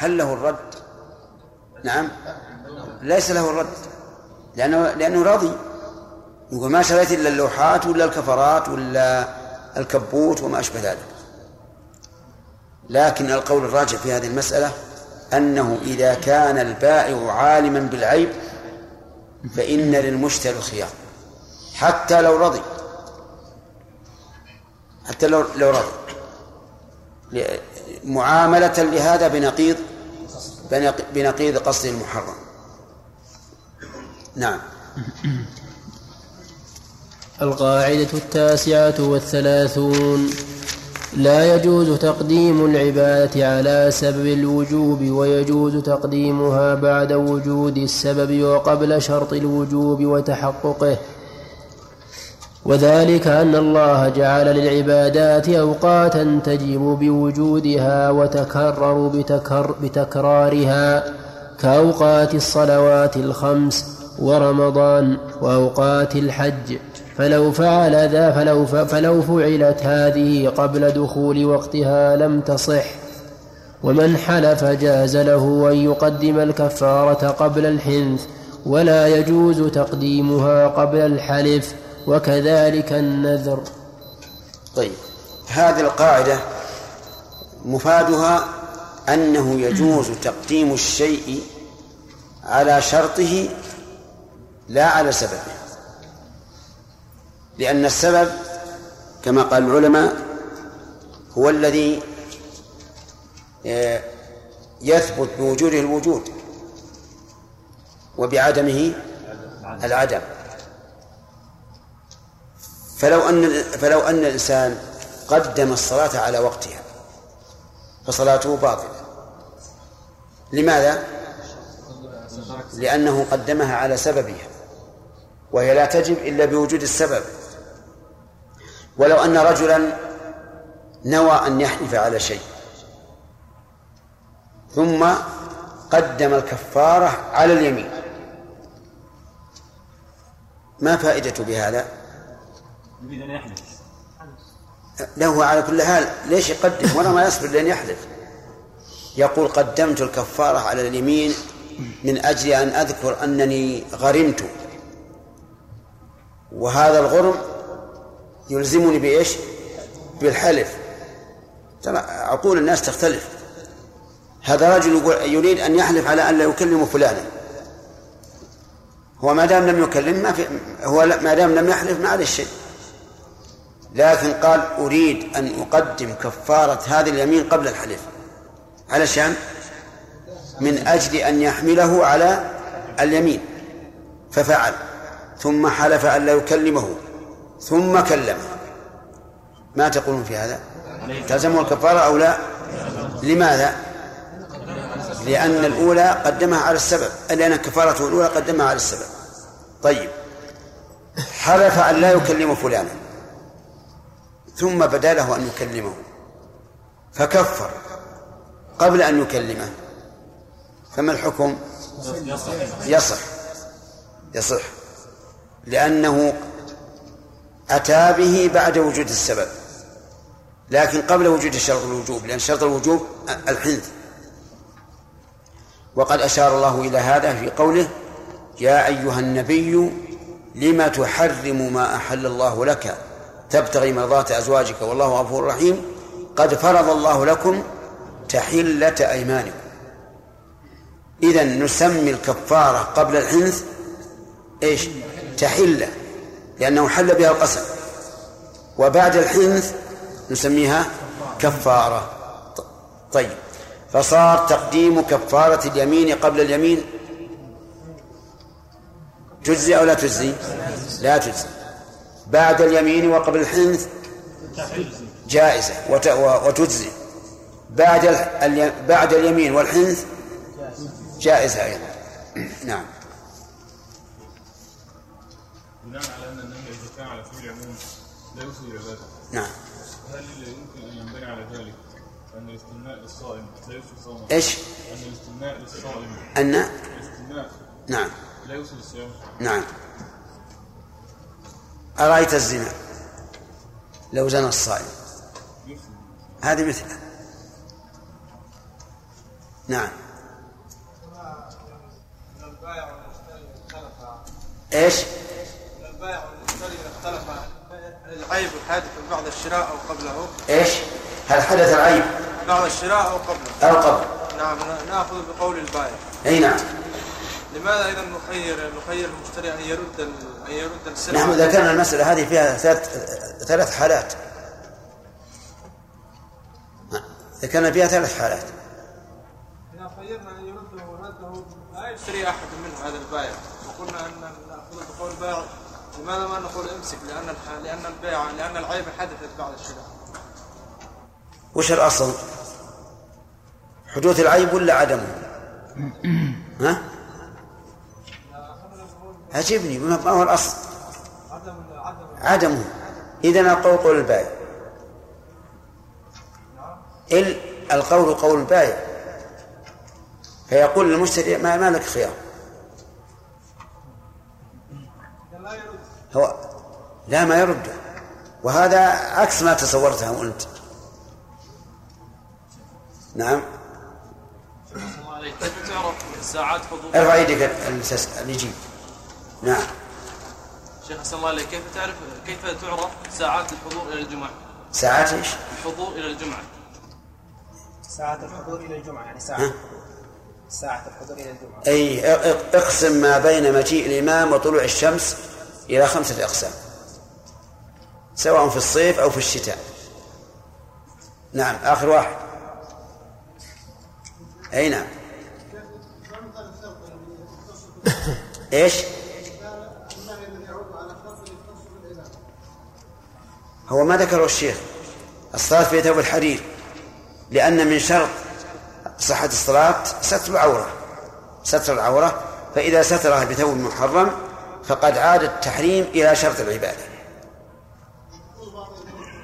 هل له الرد؟ نعم. ليس له الرد. لأنه لأنه راضي. يقول ما شريت إلا اللوحات ولا الكفرات ولا الكبوت وما أشبه ذلك. لكن القول الراجع في هذه المسألة أنه إذا كان البائع عالما بالعيب فإن للمشتري الخيار. حتى لو رضي. حتى لو لو رضي. معاملة لهذا بنقيض بنقيض قصده المحرم. نعم. القاعدة التاسعة والثلاثون. لا يجوز تقديم العبادة على سبب الوجوب ويجوز تقديمها بعد وجود السبب وقبل شرط الوجوب وتحققه. وذلك أن الله جعل للعبادات أوقاتا تجب بوجودها وتكرر بتكر بتكرارها كأوقات الصلوات الخمس ورمضان وأوقات الحج. فلو فعل ذا فلو, فلو فعلت هذه قبل دخول وقتها لم تصح. ومن حلف جاز له أن يقدم الكفارة قبل الحنث ولا يجوز تقديمها قبل الحلف. وكذلك النذر. طيب هذه القاعدة مفادها أنه يجوز تقديم الشيء على شرطه لا على سببه. لأن السبب كما قال العلماء هو الذي آه، يثبت بوجوده الوجود وبعدمه العدم. فلو أن فلو أن الإنسان قدم الصلاة على وقتها فصلاته باطلة لماذا؟ لأنه قدمها على سببها وهي لا تجب إلا بوجود السبب ولو أن رجلا نوى أن يحلف على شيء ثم قدم الكفارة على اليمين ما فائدة بهذا؟ يريد أن يحلف له على كل حال ليش يقدم؟ ولا ما يصبر لأن يحلف يقول قدمت الكفارة على اليمين من أجل أن أذكر أنني غرمت. وهذا الغرم يلزمني بإيش؟ بالحلف. ترى عقول الناس تختلف. هذا رجل يريد أن يحلف على أن لا يكلم فلانا. هو ما دام لم يكلم ما في هو ما دام لم يحلف ما عليه شيء. لكن قال أريد أن أقدم كفارة هذه اليمين قبل الحلف علشان من أجل أن يحمله على اليمين. ففعل. ثم حلف أن لا يكلمه. ثم كلمه. ما تقولون في هذا؟ تلزمه الكفارة أو لا؟ لماذا؟ لأن الأولى قدمها على السبب. لأن كفارته الأولى قدمها على السبب. طيب. حلف أن لا يكلم فلانا. ثم بدا له أن يكلمه. فكفر قبل أن يكلمه. فما الحكم؟ يصح. يصح. لأنه أتى به بعد وجود السبب. لكن قبل وجود شرط الوجوب لأن شرط الوجوب الحنث. وقد أشار الله إلى هذا في قوله يا أيها النبي لم تحرم ما أحل الله لك؟ تبتغي مرضات أزواجك والله غفور رحيم. قد فرض الله لكم تحلة أيمانكم. إذا نسمي الكفارة قبل الحنث إيش؟ تحلة لأنه حل بها القسم. وبعد الحنث نسميها كفارة. طيب فصار تقديم كفارة اليمين قبل اليمين. تجزي أو لا تجزي؟ لا تجزي. بعد اليمين وقبل الحنث؟ جائزة. وتجزي بعد بعد اليمين والحنث؟ جائزة أيضا. نعم. بناء على أن النهي إذا كان على سبيل العموم لا يوصل إلى ذلك. نعم. هل يمكن أن ينبني على ذلك أن الاستثناء للصائم لا يوصل صومه إيش؟ أن الاستثناء للصائم أن؟ الاستثناء نعم. لا يوصل الصيام. نعم. أرأيت الزنا؟ لو زنى الصائم. هذه مثله. نعم. إيش؟ البائع والمشتري اختلفا العيب حادث بعد الشراء أو قبله. إيش؟ هل حدث العيب؟ بعد الشراء أو قبله. أو قبل؟ نعم نأخذ بقول البائع. أي نعم. لماذا اذا نخير نخير المشتري أن يرد يرد نحن ذكرنا المسألة هذه فيها ثلاث ثلاث حالات ذكرنا فيها ثلاث حالات إذا خيرنا أن يرده ورده لا يشتري أحد منه هذا البائع وقلنا أن نأخذ بقول البائع لماذا ما نقول امسك الح- لأن البيع لأن العيب حدثت بعد الشراء وش الأصل؟ حدوث العيب ولا عدمه؟ ها؟ عجبني ما هو الأصل؟ عدم. عدم عدمه إذا القول قول البائع ال القول قول البائع فيقول للمشتري ما, ما لك خيار. هو لا ما يرده وهذا عكس ما تصورته أنت. نعم. تعرف ساعات حضور ارفع يدك المسس- اللي يجيب نعم. شيخ حسن الله عليك كيف تعرف كيف تعرف ساعات الحضور إلى الجمعة؟ ساعات إيش؟ الحضور إلى الجمعة. ساعة الحضور إلى الجمعة يعني ساعة؟ ساعة الحضور إلى الجمعة. أي اق- اقسم ما بين مجيء الإمام وطلوع الشمس إلى خمسة أقسام سواء في الصيف أو في الشتاء. نعم آخر واحد. أي نعم. إيش؟ هو ما ذكره الشيخ الصلاة في ثوب الحرير لأن من شرط صحة الصلاة ستر العورة ستر العورة فإذا سترها بثوب محرم فقد عاد التحريم إلى شرط العبادة.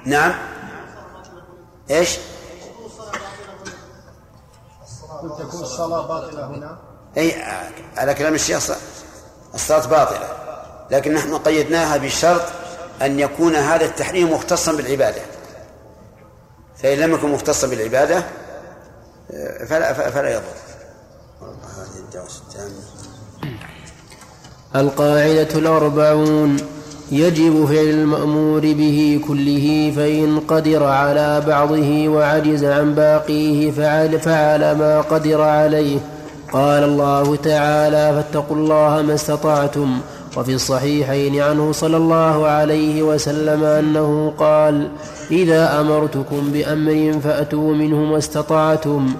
نعم. إيش؟ تكون الصلاة باطلة هنا؟ أي على كلام الشيخ الصلاة باطلة لكن نحن قيدناها بشرط أن يكون هذا التحريم مختصا بالعبادة. فإن لم يكن مختصا بالعبادة فلا فلا يضر. القاعدة الأربعون يجب فعل المأمور به كله فإن قدر على بعضه وعجز عن باقيه فعل, فعل ما قدر عليه. قال الله تعالى فاتقوا الله ما استطعتم. وفي الصحيحين عنه صلى الله عليه وسلم أنه قال إذا أمرتكم بأمر فأتوا منه ما استطعتم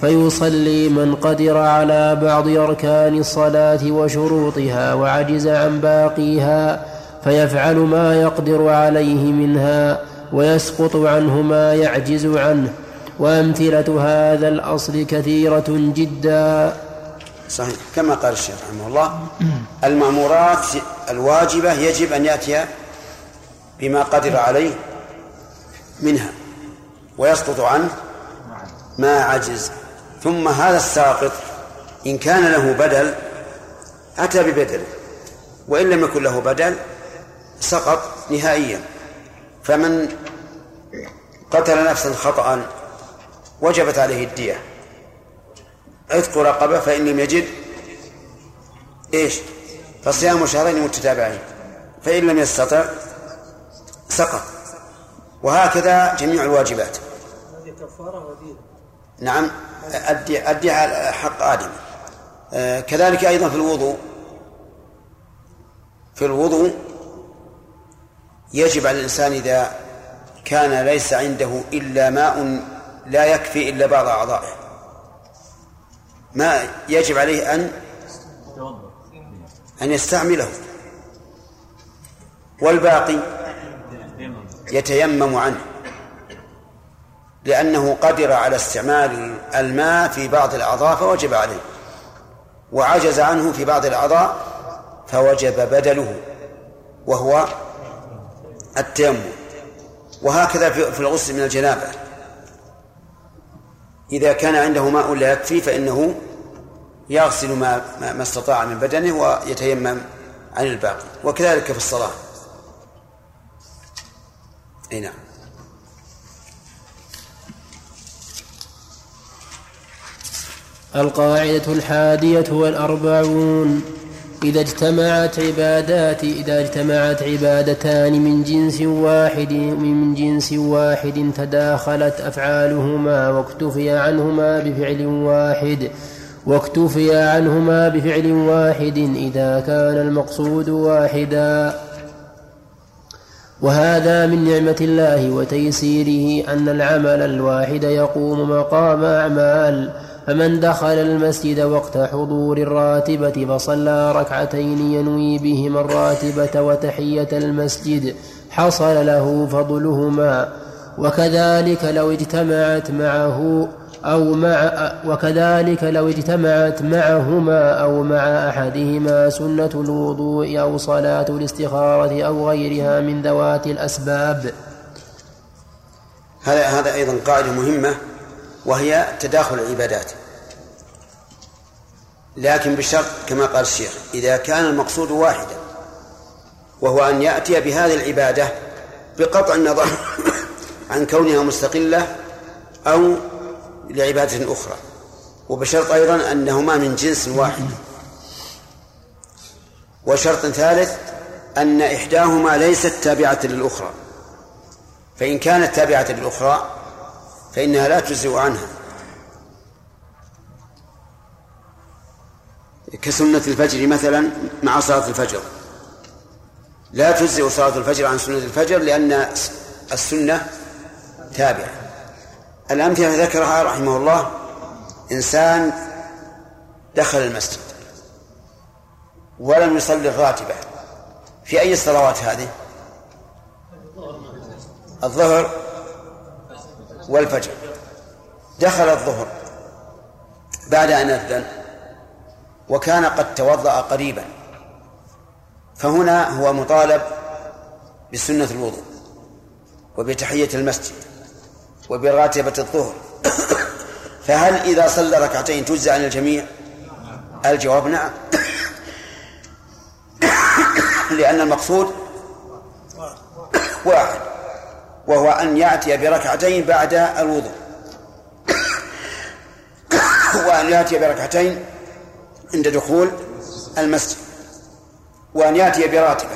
فيصلي من قدر على بعض أركان الصلاة وشروطها وعجز عن باقيها فيفعل ما يقدر عليه منها ويسقط عنه ما يعجز عنه وأمثلة هذا الأصل كثيرة جدا. صحيح. كما قال الشيخ رحمه الله المأمورات الواجبة يجب أن يأتي بما قدر عليه منها ويسقط عنه ما عجز. ثم هذا الساقط إن كان له بدل أتى ببدله وإن لم يكن له بدل سقط نهائيا. فمن قتل نفسا خطأ وجبت عليه الدية. عتق رقبة فإن لم يجد. إيش؟ فصيام شهرين متتابعين. فإن لم يستطع سقط. وهكذا جميع الواجبات. هذه ودين نعم. أدي أدي حق آدم. آه، كذلك أيضا في الوضوء. في الوضوء يجب على الإنسان إذا كان ليس عنده إلا ماء لا يكفي إلا بعض أعضائه. ما يجب عليه أن أن يستعمله. والباقي يتيمم عنه لأنه قدر على استعمال الماء في بعض الأعضاء فوجب عليه وعجز عنه في بعض الأعضاء فوجب بدله وهو التيمم. وهكذا في الغسل من الجنابة. إذا كان عنده ماء لا يكفي فإنه يغسل ما ما استطاع من بدنه ويتيمم عن الباقي وكذلك في الصلاة. أي نعم. القاعدة الحادية والأربعون. إذا اجتمعت عبادات إذا اجتمعت عبادتان من جنس واحد من جنس واحد تداخلت أفعالهما واكتفي عنهما بفعل واحد. واكتفي عنهما بفعل واحد إذا كان المقصود واحدا. وهذا من نعمة الله وتيسيره أن العمل الواحد يقوم مقام أعمال. فمن دخل المسجد وقت حضور الراتبة فصلى ركعتين ينوي بهما الراتبة وتحية المسجد حصل له فضلهما. وكذلك لو اجتمعت معه أو مع وكذلك لو اجتمعت معهما أو مع أحدهما سنة الوضوء أو صلاة الاستخارة أو غيرها من ذوات الأسباب. هذا هذا أيضا قاعدة مهمة وهي تداخل العبادات. لكن بشرط كما قال الشيخ إذا كان المقصود واحدا وهو أن يأتي بهذه العبادة بقطع النظر عن كونها مستقلة أو لعبادة أخرى. وبشرط أيضا أنهما من جنس واحد. وشرط ثالث أن إحداهما ليست تابعة للأخرى. فإن كانت تابعة للأخرى فإنها لا تجزئ عنها. كسنة الفجر مثلا مع صلاة الفجر. لا تجزئ صلاة الفجر عن سنة الفجر لأن السنة تابعة. الأمثلة ذكرها رحمه الله إنسان دخل المسجد ولم يصلي الراتبة. في أي الصلوات هذه؟ الظهر والفجر. دخل الظهر بعد أن أذن وكان قد توضأ قريبا. فهنا هو مطالب بسنة الوضوء وبتحية المسجد وبراتبة الظهر. فهل إذا صلى ركعتين تجزى عن الجميع؟ الجواب نعم. لأن المقصود واحد. وهو أن يأتي بركعتين بعد الوضوء. وأن يأتي بركعتين عند دخول المسجد. وأن يأتي براتبة.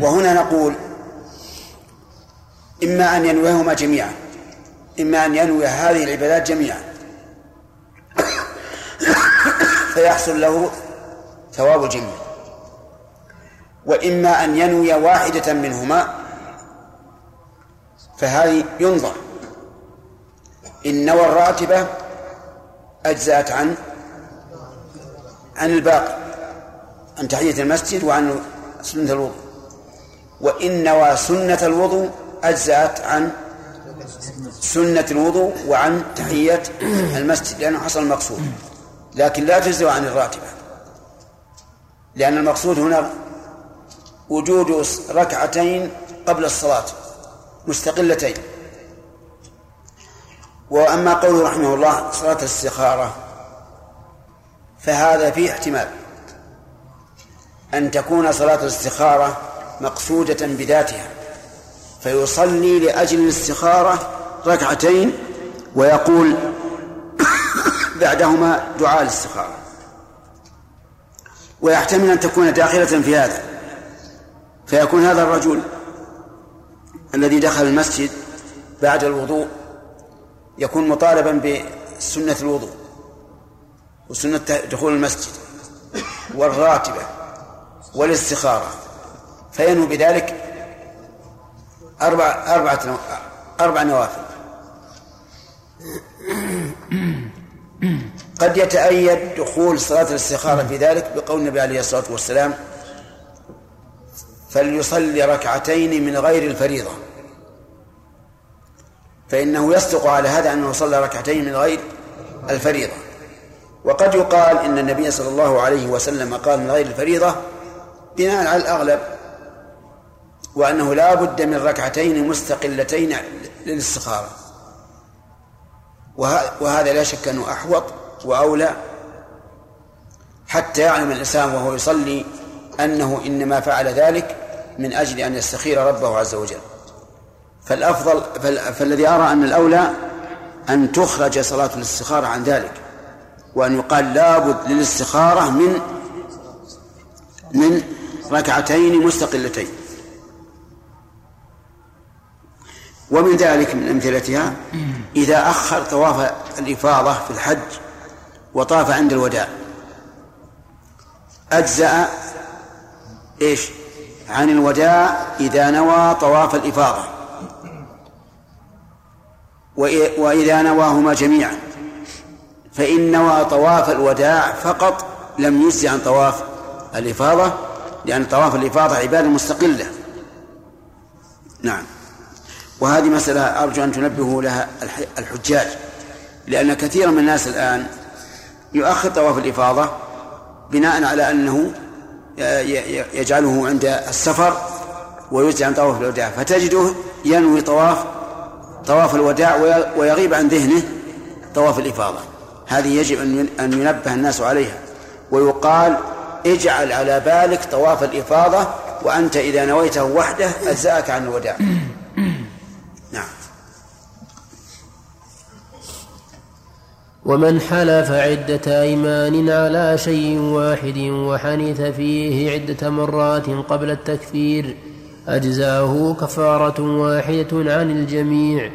وهنا نقول إما أن ينويهما جميعا. إما أن ينوي هذه العبادات جميعا. فيحصل له ثواب الجميع وإما أن ينوي واحدة منهما فهذه ينظر. إن نوى الراتبة أجزأت عن عن الباقي عن تحية المسجد وعن سنة الوضوء. وإن نوى سنة الوضوء أجزأت عن سنة الوضوء وعن تحية المسجد لأنه حصل المقصود. لكن لا تجزئ عن الراتبة لأن المقصود هنا وجود ركعتين قبل الصلاة. مستقلتين. وأما قوله رحمه الله صلاة الاستخارة فهذا فيه احتمال أن تكون صلاة الاستخارة مقصودة بذاتها فيصلي لأجل الاستخارة ركعتين ويقول بعدهما دعاء الاستخارة. ويحتمل أن تكون داخلة في هذا فيكون هذا الرجل الذي دخل المسجد بعد الوضوء يكون مطالبا بسنة الوضوء وسنة دخول المسجد والراتبة والاستخارة. فينوي بذلك أربع أربعة أربع نوافل. قد يتأيد دخول صلاة الاستخارة في ذلك بقول النبي عليه الصلاة والسلام فليصلي ركعتين من غير الفريضة. فإنه يصدق على هذا أنه صلى ركعتين من غير الفريضة. وقد يقال إن النبي صلى الله عليه وسلم قال من غير الفريضة بناء على الأغلب وأنه لا بد من ركعتين مستقلتين للاستخارة. وهذا لا شك أنه أحوط وأولى. حتى يعلم الإنسان وهو يصلي أنه إنما فعل ذلك من أجل أن يستخير ربه عز وجل. فالأفضل فالذي أرى أن الأولى أن تخرج صلاة الاستخارة عن ذلك وأن يقال لابد للاستخارة من من ركعتين مستقلتين. ومن ذلك من أمثلتها إذا أخر طواف الإفاضة في الحج وطاف عند الوداع أجزأ إيش؟ عن الوداع إذا نوى طواف الإفاضة. وإذا نواهما جميعا. فإن نوى طواف الوداع فقط لم يجزي عن طواف الإفاضة لأن طواف الإفاضة عبادة مستقلة. نعم. وهذه مسألة أرجو أن تنبهوا لها الحجاج. لأن كثيرا من الناس الآن يؤخر طواف الإفاضة بناء على أنه يجعله عند السفر ويجزي عن طواف الوداع. فتجده ينوي طواف طواف الوداع ويغيب عن ذهنه طواف الإفاضة. هذه يجب أن ينبه الناس عليها. ويقال اجعل على بالك طواف الإفاضة وأنت إذا نويته وحده أجزأك عن الوداع. نعم. ومن حلف عدة أيمان على شيء واحد وحنث فيه عدة مرات قبل التكفير أجزاه كفارة واحدة عن الجميع.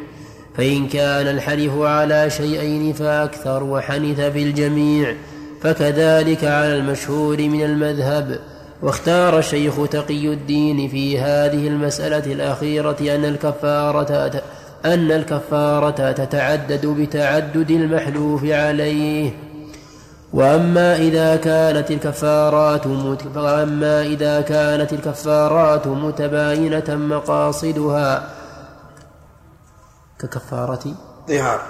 فإن كان الحلف على شيئين فأكثر وحنث بالجميع فكذلك على المشهور من المذهب. واختار الشيخ تقي الدين في هذه المسألة الأخيرة أن الكفارة أن الكفارة تتعدد بتعدد المحلوف عليه. وأما إذا كانت الكفارات وأما إذا كانت الكفارات متباينة مقاصدها ككفارة ظهار.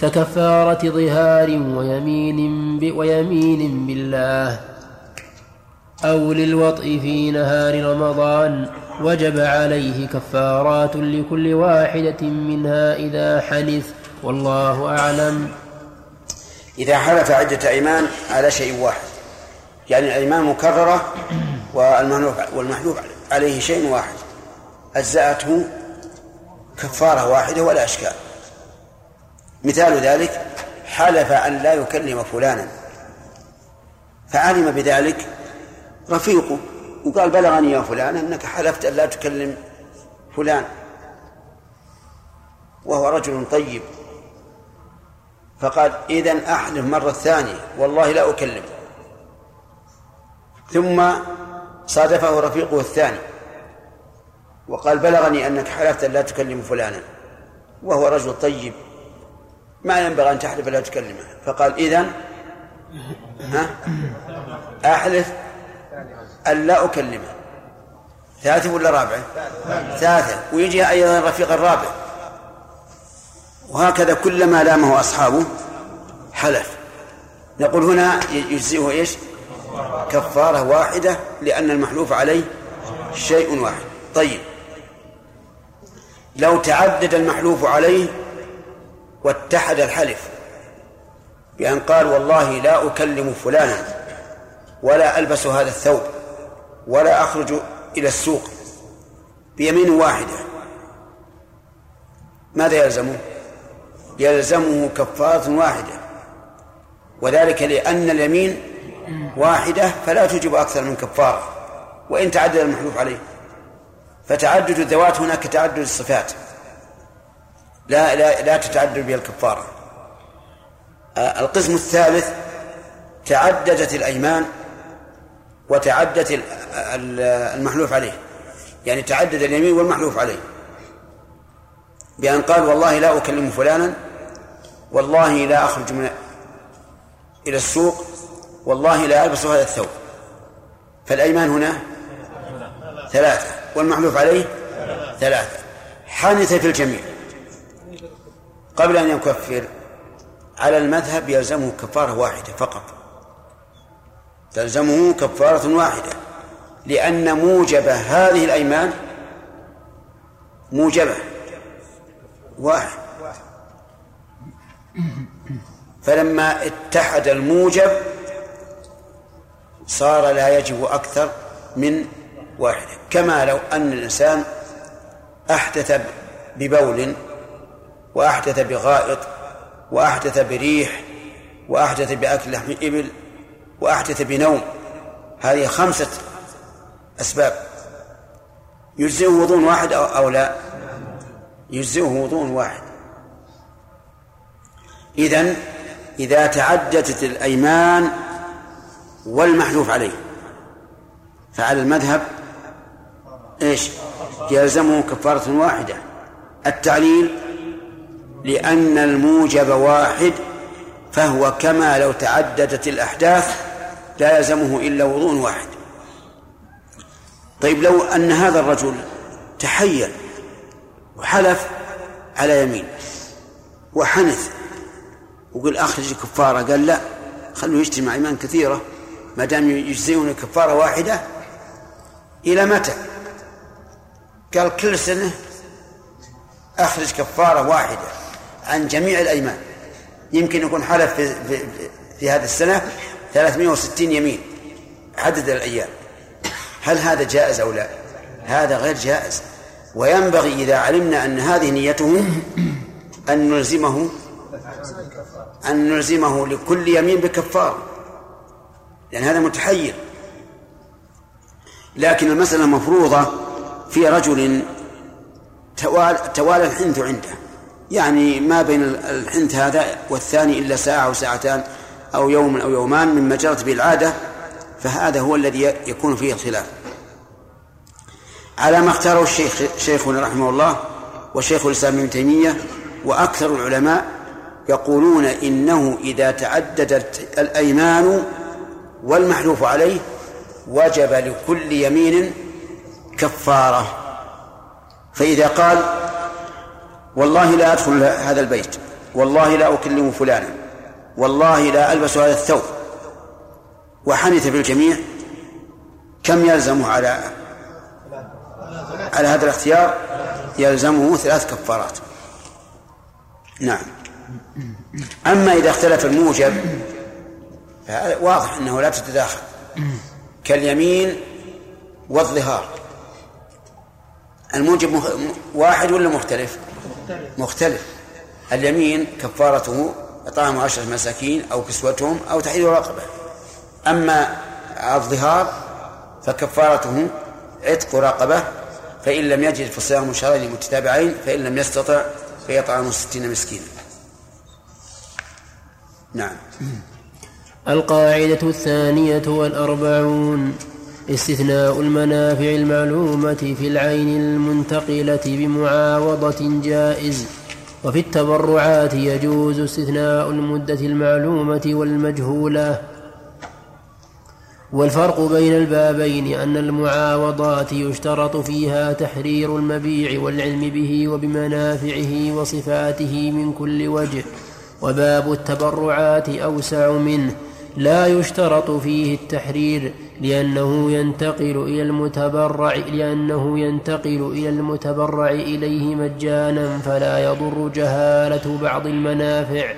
ككفارة ظهار ويمين ب ويمين بالله. أو للوطء في نهار رمضان وجب عليه كفارات لكل واحدة منها إذا حنث. والله أعلم. إذا حلف عدة أيمان على شيء واحد. يعني الأيمان مكررة والمحلوف عليه شيء واحد. أجزأته كفارة واحدة ولا أشكال. مثال ذلك حلف أن لا يكلم فلانا. فعلم بذلك رفيقه وقال بلغني يا فلان أنك حلفت أن لا تكلم فلان. وهو رجل طيب. فقال إذن أحلف مرة ثانية والله لا أكلم ثم صادفه رفيقه الثاني وقال بلغني أنك حلفت أن لا تكلم فلانا وهو رجل طيب ما ينبغي أن تحلف لا تكلمه. فقال إذن ها أحلف أن لا أكلمه. ثالثة ولا رابعة ثالثة. ويجي أيضا الرفيق الرابع. وهكذا كلما لامه أصحابه حلف. نقول هنا يجزئه إيش؟ كفارة واحدة لأن المحلوف عليه شيء واحد. طيب. لو تعدد المحلوف عليه واتحد الحلف بأن قال والله لا أكلم فلانا ولا ألبس هذا الثوب ولا أخرج إلى السوق بيمين واحدة ماذا يلزمه؟ يلزمه كفارة واحدة وذلك لأن اليمين واحدة فلا توجب أكثر من كفارة وإن تعدد المحلوف عليه. فتعدد الذوات هناك كتعدد الصفات. لا لا لا تتعدد بها الكفارة. القسم الثالث تعددت الأيمان وتعدت المحلوف عليه. يعني تعدد اليمين والمحلوف عليه. بأن قال والله لا أكلم فلانا والله لا أخرج من إلى السوق والله لا ألبس هذا الثوب. فالأيمان هنا ثلاثة والمحلوف عليه ثلاثة. حانث في الجميع. قبل أن يكفر على المذهب يلزمه كفارة واحدة فقط. تلزمه كفارة واحدة. لأن موجب هذه الأيمان موجبة. واحد. فلما اتحد الموجب صار لا يجب أكثر من واحدة كما لو أن الإنسان أحدث ببول وأحدث بغائط وأحدث بريح وأحدث بأكل لحم إبل وأحدث بنوم هذه خمسة أسباب. يجزئه وضوء واحد أو, لا؟ يجزئه وضوء واحد. إذن إذا تعددت الأيمان والمحلوف عليه. فعلى المذهب إيش؟ يلزمه كفارة واحدة. التعليل لأن الموجب واحد فهو كما لو تعددت الأحداث لا يلزمه إلا وضوء واحد. طيب لو أن هذا الرجل تحيل وحلف على يمين وحنث وقل أخرج كفارة. قال لا خلوه يجتمع إيمان كثيرة. ما دام يجزئون كفارة واحدة إلى متى؟ قال كل سنة أخرج كفارة واحدة عن جميع الأيمان. يمكن يكون حلف في, في, في هذه السنة 360 يمين عدد الأيام. هل هذا جائز أو لا؟ هذا غير جائز. وينبغي إذا علمنا أن هذه نيته أن نلزمه أن نلزمه لكل يمين بكفارة لأن هذا متحير. لكن المسألة مفروضة في رجل توالى الحنث عنده. يعني ما بين الحنث هذا والثاني إلا ساعة أو ساعتان أو يوم أو يومان مما جرت به العادة فهذا هو الذي يكون فيه الخلاف. على ما اختاره الشيخ شيخنا رحمه الله وشيخ الإسلام ابن تيمية وأكثر العلماء يقولون إنه إذا تعددت الأيمان والمحلوف عليه وجب لكل يمين كفارة. فإذا قال والله لا أدخل هذا البيت والله لا أكلم فلانا والله لا ألبس هذا الثوب وحنث في الجميع كم يلزمه على على هذا الاختيار؟ يلزمه ثلاث كفارات. نعم. أما إذا اختلف الموجب فهذا واضح أنه لا تتداخل. كاليمين والظهار. الموجب واحد ولا مختلف. مختلف. اليمين كفارته إطعام عشرة مساكين أو كسوتهم أو تحرير رقبة. أما الظهار فكفارته عتق رقبة فإن لم يجد فصيام شهرين متتابعين فإن لم يستطع فيطعم ستين مسكينا. نعم. القاعدة الثانية والأربعون استثناء المنافع المعلومة في العين المنتقلة بمعاوضة جائز وفي التبرعات يجوز استثناء المدة المعلومة والمجهولة. والفرق بين البابين أن المعاوضات يشترط فيها تحرير المبيع والعلم به وبمنافعه وصفاته من كل وجه. وباب التبرعات أوسع منه لا يشترط فيه التحرير لأنه ينتقل إلى المتبرع لأنه ينتقل إلى المتبرع إليه مجانا فلا يضر جهالة بعض المنافع.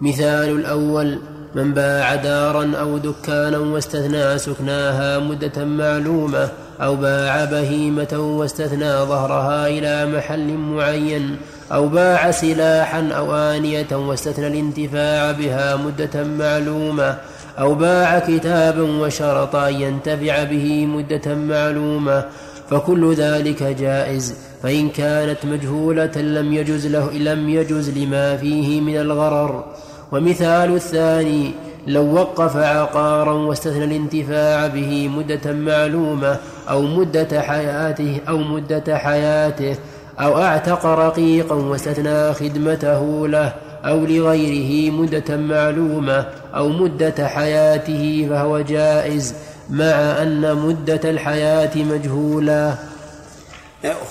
مثال الأول من باع دارا أو دكانا واستثنى سكناها مدة معلومة أو باع بهيمة واستثنى ظهرها إلى محل معين أو باع سلاحا أو آنية واستثنى الانتفاع بها مدة معلومة أو باع كتابا وشرط أن ينتفع به مدة معلومة فكل ذلك جائز فإن كانت مجهولة لم يجز له لم يجز لما فيه من الغرر. ومثال الثاني لو وقف عقارا واستثنى الانتفاع به مدة معلومة أو مدة حياته أو مدة حياته أو أعتق رقيقا واستثنى خدمته له أو لغيره مدة معلومة أو مدة حياته فهو جائز مع أن مدة الحياة مجهولة.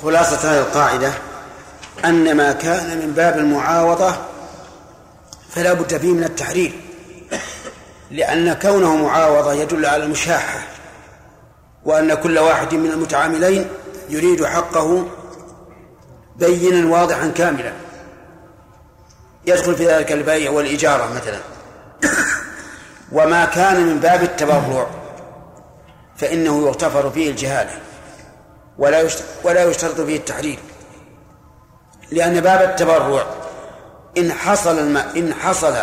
خلاصة هذه القاعدة أن ما كان من باب المعاوضة فلا بد فيه من التحرير لأن كونه معاوضة يدل على المشاحة وأن كل واحد من المتعاملين يريد حقه بينا واضحا كاملا. يدخل في ذلك البيع والإجارة مثلا. وما كان من باب التبرع فإنه يغتفر فيه الجهالة ولا ولا يشترط فيه التحرير. لأن باب التبرع إن حصل الم... إن حصل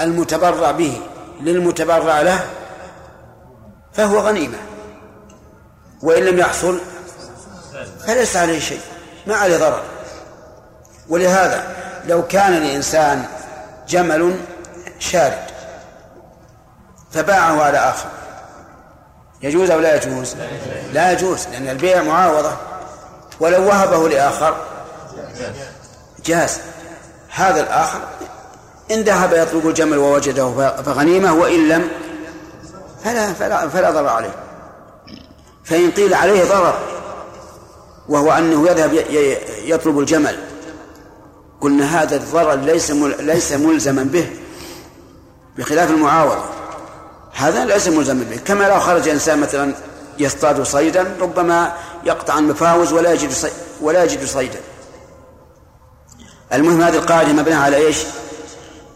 المتبرع به للمتبرع له فهو غنيمة. وإن لم يحصل فليس عليه شيء. ما عليه ضرر. ولهذا لو كان لإنسان جمل شارد فباعه على آخر. يجوز أو لا يجوز؟ لا يجوز لأن البيع معاوضة. ولو وهبه لآخر جاز. هذا الآخر إن ذهب يطلب الجمل ووجده فغنيمة وإن لم فلا فلا فلا ضرر عليه. فإن قيل عليه ضرر. وهو أنه يذهب يطلب الجمل. قلنا هذا الضرر ليس ليس ملزما به بخلاف المعاوضة. هذا ليس ملزما به. كما لو خرج إنسان مثلا يصطاد صيدا ربما يقطع المفاوز ولا يجد ولا يجد صيدا. المهم هذه القاعدة مبنية على إيش؟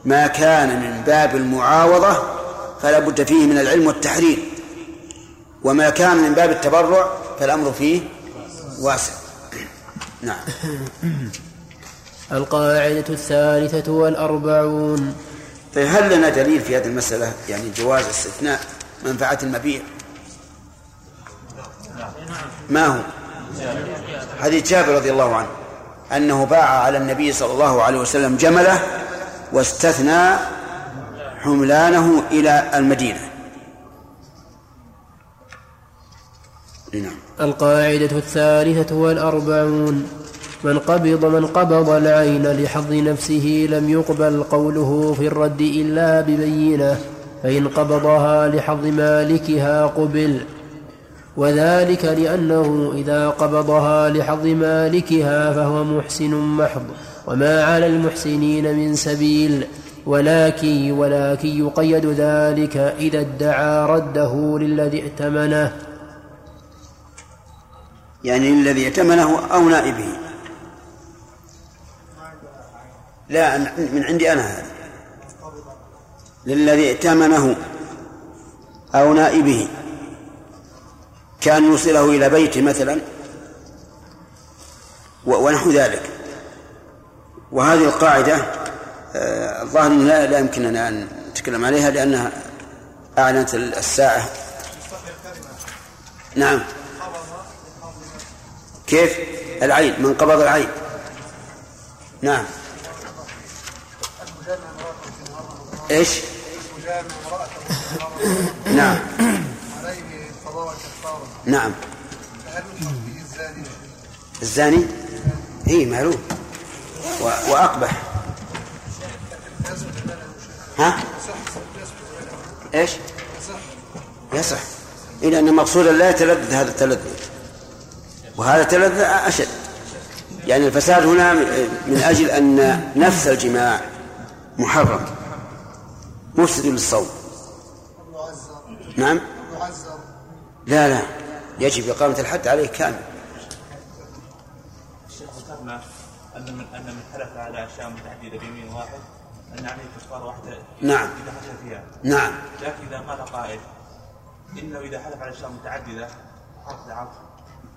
ما كان من باب المعاوضة فلا بد فيه من العلم والتحرير. وما كان من باب التبرع فالأمر فيه واسع. نعم. القاعدة الثالثة والأربعون. طيب هل لنا دليل في هذه المسألة؟ يعني جواز استثناء منفعة المبيع؟ ما هو؟ حديث جابر رضي الله عنه أنه باع على النبي صلى الله عليه وسلم جمله واستثنى حملانه إلى المدينة. نعم. القاعدة الثالثة والأربعون. من قبض من قبض العين لحظ نفسه لم يقبل قوله في الرد إلا ببينة فإن قبضها لحظ مالكها قبل. وذلك لأنه إذا قبضها لحظ مالكها فهو محسن محض وما على المحسنين من سبيل. ولكن ولكن يقيد ذلك إذا ادعى رده للذي ائتمنه. يعني الذي ائتمنه أو نائبه. لا من عندي أنا هذا. للذي ائتمنه أو نائبه. كان يوصله إلى بيته مثلا ونحو ذلك. وهذه القاعدة آه، الظاهر لا, لا يمكننا أن نتكلم عليها لأنها أعلنت الساعة. نعم. كيف؟ العين من قبض العين نعم. إيش؟ نعم. نعم. الزاني؟ إي معلوم وأقبح. ها؟ إيش؟ يصح. إلى أن مقصودا لا يتلذذ هذا التلذذ. وهذا التلذذ أشد. يعني الفساد هنا من أجل أن نفس الجماع محرم مفسد للصوم. نعم؟ لا لا. يجب إقامة الحد عليه كامل. الشيخ ذكرنا أن من أن من حلف على أشياء متعددة بيمين واحد أن عليه كفارة واحدة نعم. إذا حلف فيها. نعم. لكن إذا قال قائل إنه إذا حلف على أشياء متعددة حرف العطف.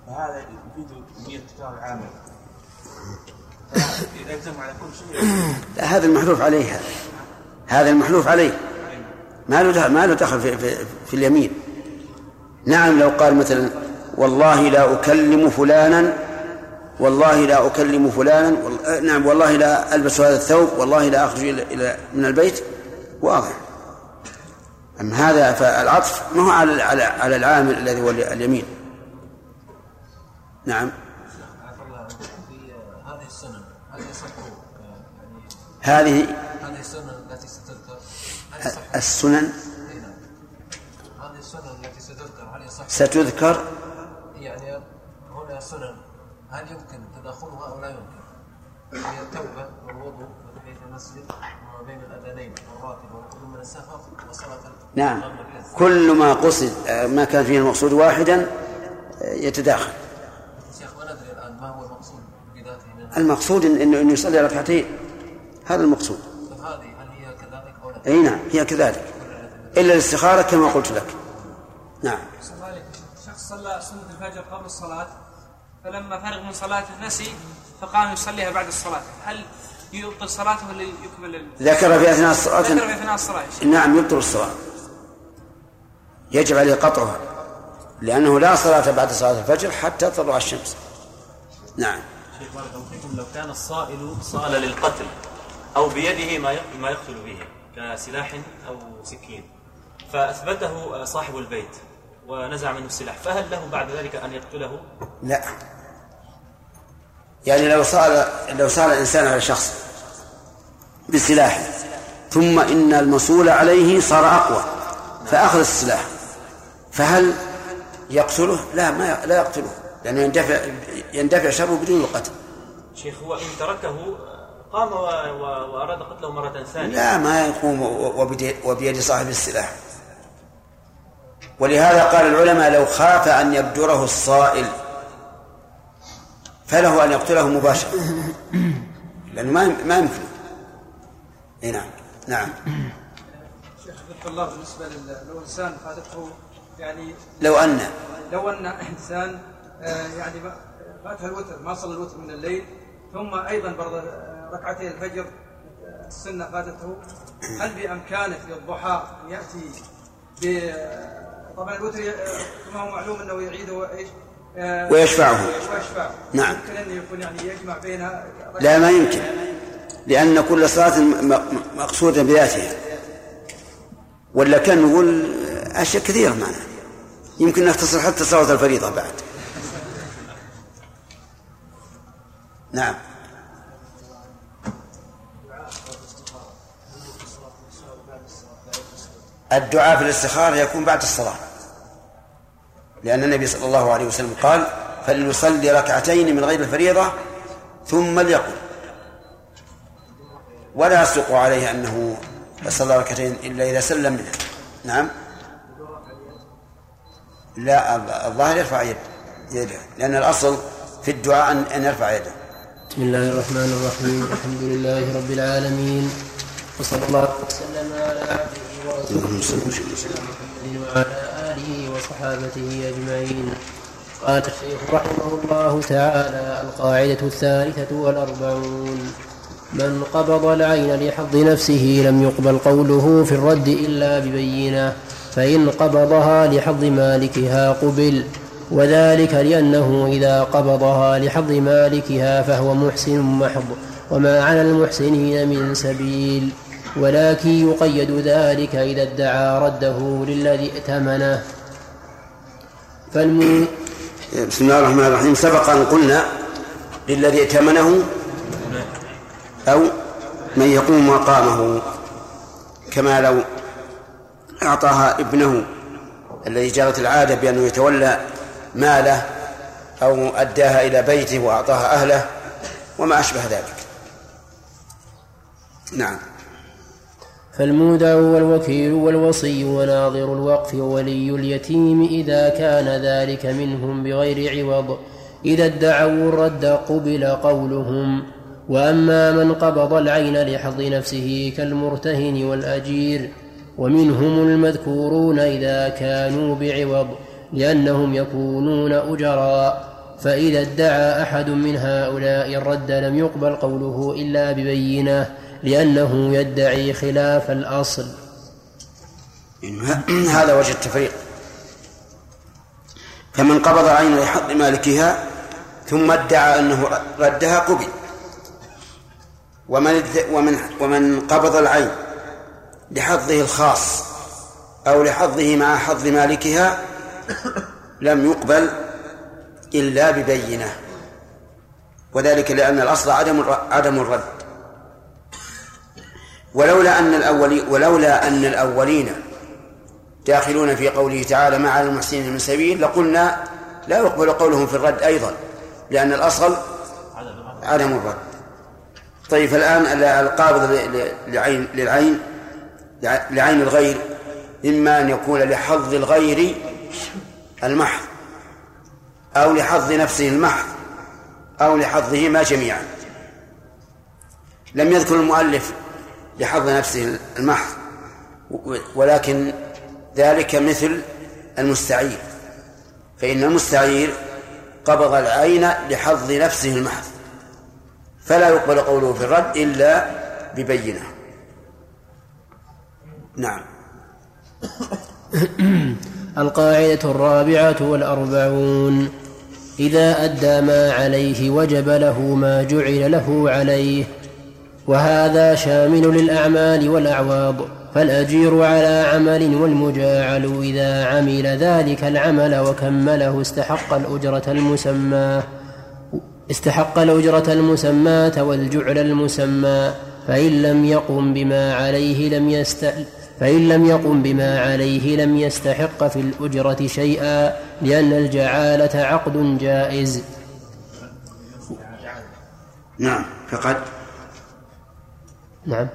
فهذا يفيد نية تكرار العامل يلزم على كل شيء. لا هذا المحلوف عليه هذا. هذا المحلوف عليه. ما له ما له دخل في, في, في اليمين. نعم لو قال مثلا والله لا أكلم فلانا والله لا أكلم فلانا آه، نعم والله لا ألبس هذا الثوب والله لا أخرج إلى من البيت. واضح. أما هذا فالعطف ما هو على على العامل الذي هو اليمين. نعم. هذه السنن. هل يصح هذه هذه السنن التي ستذكر. السنن هذه السنن التي ستذكر هل يصح ستذكر يعني هنا سنن. هل يمكن تداخلها أو لا يمكن؟ هي التوبة والوضوء وتحيه المسجد وما بين الأذانين والراتب والقدوم من السفر وصلاة نعم. كل ما قصد ما كان فيه المقصود واحدا يتداخل. ما هو المقصود بذاته من المقصود إن- انه انه يصلي ركعتين هذا المقصود. هذه هل هي كذلك أو؟ أي نعم هي كذلك. إلا الاستخارة كما قلت لك. نعم. شخص صلى سنة الفجر قبل الصلاة فلما فرغ من صلاته نسي فقام يصليها بعد الصلاة. هل يبطل صلاته ولا يكمل ذكر في أثناء الصلاة. ذكر في يا شيخ. نعم يبطل الصلاة. يجب عليه قطعها لأنه لا صلاة بعد صلاة الفجر حتى تطلع الشمس. نعم شيخ بارك الله فيكم لو كان الصائل صال للقتل أو بيده ما ما يقتل به كسلاح أو سكين فأثبته صاحب البيت ونزع منه السلاح فهل له بعد ذلك أن يقتله؟ لا يعني لو صار لو صار الإنسان على شخص بسلاح ثم إن المصول عليه صار أقوى فأخذ السلاح فهل يقتله؟ لا ما لا يقتله لأنه يندفع يندفع شره بدون القتل. شيخ هو إن تركه قام و... و... وأراد قتله مرة ثانية. لا ما يقوم وبيد, صاحب السلاح. ولهذا قال العلماء لو خاف أن يبدره الصائل فله أن يقتله مباشرة. لأنه ما ما يمكن. إي نعم. نعم. شيخ ذكر الله بالنسبة لل- لو إنسان فاتته يعني لو أن. لو أن إنسان آه، يعني ما- فاتها الوتر ما صلى الوتر من الليل. ثم أيضا برضه آه، ركعتي الفجر آه، السنة فاتته. هل بامكانه في الضحى أن يأتي ب طبعا الوتر آه، كما هو معلوم أنه يعيد إيش؟ آه، ويشفعه. ويشفعه نعم. يمكن أن يكون يعني يجمع بين لا ما يمكن. لأن كل صلاة مقصودة بذاتها. ولا كان نقول أشياء كثيرة معنا يمكن نختصر حتى صلاة الفريضة بعد. نعم. الدعاء في الاستخارة يكون بعد الصلاة. لأن النبي صلى الله عليه وسلم قال فليصلي ركعتين من غير الفريضة ثم ليقل ولا يصدق عليه أنه صلى ركعتين إلا إذا سلم منها نعم. لا الظاهر يرفع يد يده. لأن الأصل في الدعاء أن يرفع يده. بسم الله الرحمن الرحيم. الحمد لله رب العالمين. وصلى الله وسلم على عبده ورسوله محمد وعلى آله وصحابته أجمعين. قال الشيخ رحمه الله تعالى القاعدة الثالثة والأربعون. من قبض العين لحظ نفسه لم يقبل قوله في الرد إلا ببينة فإن قبضها لحظ مالكها قبل. وذلك لأنه إذا قبضها لحظ مالكها فهو محسن محض وما على المحسنين من سبيل ولكن يقيد ذلك إذا ادعى رده للذي ائتمنه. فالم... بسم الله الرحمن الرحيم. سبق أن قلنا للذي ائتمنه أو من يقوم مقامه كما لو أعطاها ابنه الذي جرت العادة بأنه يتولى ماله أو أداها إلى بيته وأعطاها أهله وما أشبه ذلك. نعم. فالمودع والوكيل والوصي وناظر الوقف وولي اليتيم إذا كان ذلك منهم بغير عوض. إذا ادعوا الرد قبل قولهم. وأما من قبض العين لحظ نفسه كالمرتهن والأجير. ومنهم المذكورون إذا كانوا بعوض. لأنهم يكونون أجراء فإذا ادعى أحد من هؤلاء الرد لم يقبل قوله إلا ببينة لأنه يدعي خلاف الأصل. هذا وجه التفريق. فمن قبض عين لحظ مالكها ثم ادعى أنه ردها قبل. ومن ومن ومن قبض العين لحظه الخاص أو لحظه مع حظ مالكها لم يقبل إلا ببينة وذلك لأن الأصل عدم عدم الرد. ولولا أن الأولين ولولا أن الأولين داخلون في قوله تعالى ما على المحسنين من سبيل لقلنا لا يقبل قولهم في الرد أيضا لأن الأصل عدم الرد. طيب الآن القابض لعين للعين لعين الغير إما أن يكون لحظ الغير المحض أو لحظ نفسه المحض أو لحظهما جميعا. لم يذكر المؤلف لحظ نفسه المحض ولكن ذلك مثل المستعير فإن المستعير قبض العين لحظ نفسه المحض فلا يقبل قوله في الرد إلا ببينة. نعم. القاعدة الرابعة والأربعون. إذا أدى ما عليه وجب له ما جعل له عليه. وهذا شامل للأعمال والأعواض. فالأجير على عمل والمجاعل إذا عمل ذلك العمل وكمله استحق الأجرة المسماه استحق الأجرة المسماة والجعل المسمى. فإن لم يقم بما عليه لم يست فإن لم يقم بما عليه لم يستحق في الأجرة شيئا لأن الجعالة عقد جائز. نعم فقد. نعم.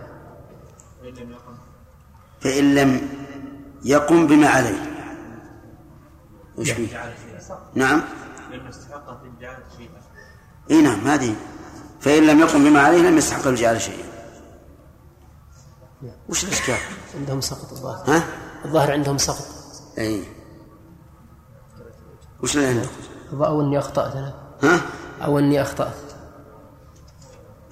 فإن لم يقم بما عليه. وش فيه؟ نعم. الجعالة إي نعم هذه. فإن لم يقم بما عليه لم يستحق الجعل شيئا. وش الإشكال؟ عندهم سقط الظاهر. ها؟ الظاهر عندهم سقط. أي. وش اللي عندك؟ أو إني أخطأت أنا. ها؟ أو إني أخطأت.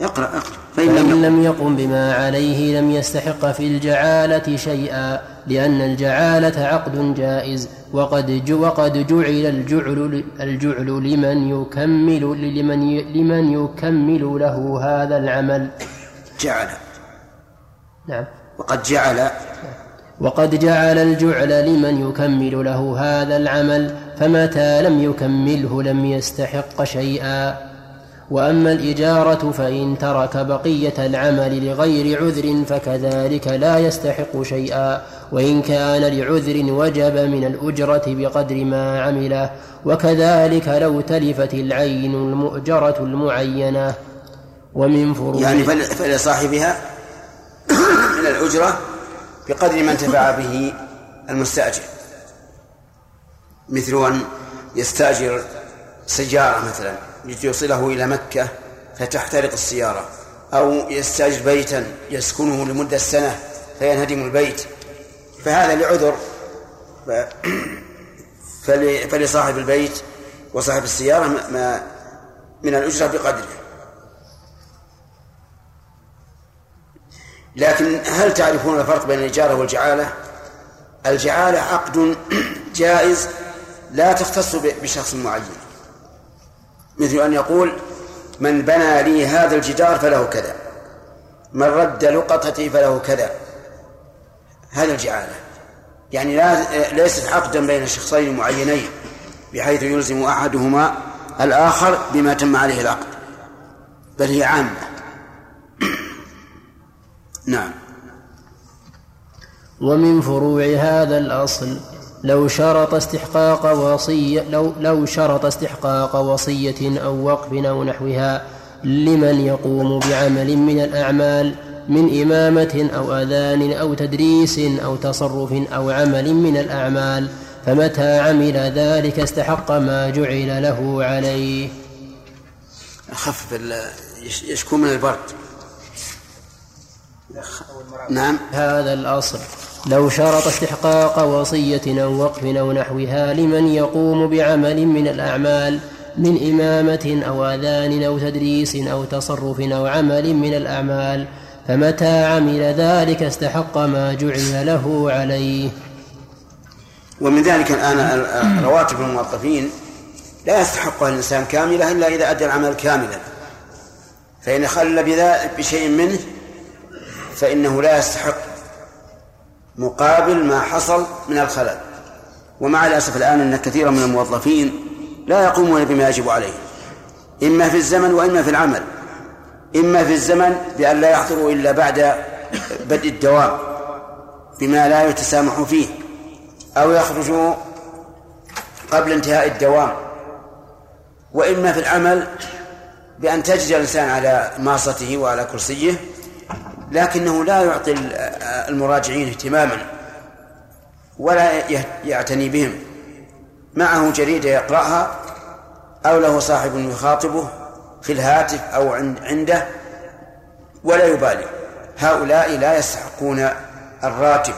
اقرأ اقرأ. فإن لم فإن لم يقم بما عليه لم يستحق في الجعالة شيئا لأن الجعالة عقد جائز. وقد جو وقد جعل الجعل الجعل لمن يكمل لمن لمن يكمل له هذا العمل. جعل. نعم. وقد جعل وقد جعل الجعل لمن يكمل له هذا العمل فمتى لم يكمله لم يستحق شيئا. وأما الإجارة فإن ترك بقية العمل لغير عذر فكذلك لا يستحق شيئا. وإن كان لعذر وجب من الأجرة بقدر ما عمله وكذلك لو تلفت العين المؤجرة المعينة. ومن فروض يعني فل- فلصاحبها الأجرة بقدر ما انتفع به المستأجر. مثل أن يستأجر سيارة مثلا ليوصله إلى مكة فتحترق السيارة أو يستأجر بيتا يسكنه لمدة سنة فينهدم البيت. فهذا لعذر فلصاحب البيت وصاحب السيارة ما من الأجرة بقدره. لكن هل تعرفون الفرق بين الإجارة والجعالة؟ الجعالة عقد جائز لا تختص بشخص معين. مثل أن يقول من بنى لي هذا الجدار فله كذا من رد لقطتي فله كذا. هذا الجعالة. يعني لا ليست عقدا بين شخصين معينين بحيث يلزم أحدهما الآخر بما تم عليه العقد بل هي عامة. نعم. ومن فروع هذا الأصل لو شرط استحقاق وصية لو لو شرط استحقاق وصية أو وقف أو نحوها لمن يقوم بعمل من الأعمال من إمامة أو أذان أو تدريس أو تصرف أو عمل من الأعمال فمتى عمل ذلك استحق ما جعل له عليه. يش- يشكو من البرد. نعم. هذا الأصل. لو شرط استحقاق وصية أو وقف أو نحوها لمن يقوم بعمل من الأعمال من إمامة أو أذان أو تدريس أو تصرف أو عمل من الأعمال فمتى عمل ذلك استحق ما جعل له عليه. ومن ذلك الآن ال- ال- رواتب الموظفين لا يستحقها الإنسان كاملة إلا إذا أدى العمل كاملا. فإن خل بشيء منه فإنه لا يستحق مقابل ما حصل من الخلل. ومع الأسف الآن أن كثيرا من الموظفين لا يقومون بما يجب عليه إما في الزمن وإما في العمل. إما في الزمن بأن لا يحضروا إلا بعد بدء الدوام بما لا يتسامح فيه أو يخرجوا قبل انتهاء الدوام. وإما في العمل بأن تجد الإنسان على ماصته وعلى كرسيه لكنه لا يعطي ال- المراجعين اهتماما ولا يعتني بهم. معه جريدة يقرأها أو له صاحب يخاطبه في الهاتف أو عند- عنده ولا يبالي. هؤلاء لا يستحقون الراتب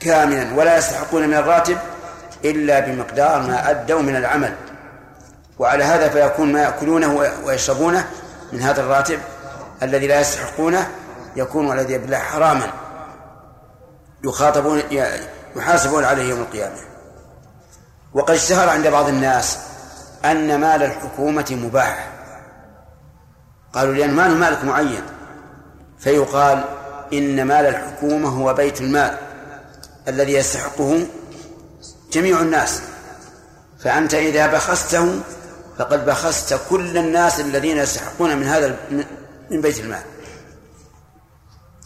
كاملا ولا يستحقون من الراتب إلا بمقدار ما أدوا من العمل. وعلى هذا فيكون ما يأكلونه ويشربونه من هذا الراتب الذي لا يستحقونه يكون والذي بالله حراما يخاطبون يحاسبون عليه يوم القيامة. وقد اشتهر عند بعض الناس أن مال الحكومة مباح. قالوا لأن مال مالك معين. فيقال إن مال الحكومة هو بيت المال الذي يستحقه جميع الناس. فأنت إذا بخسته فقد بخست كل الناس الذين يستحقون من هذا من بيت المال.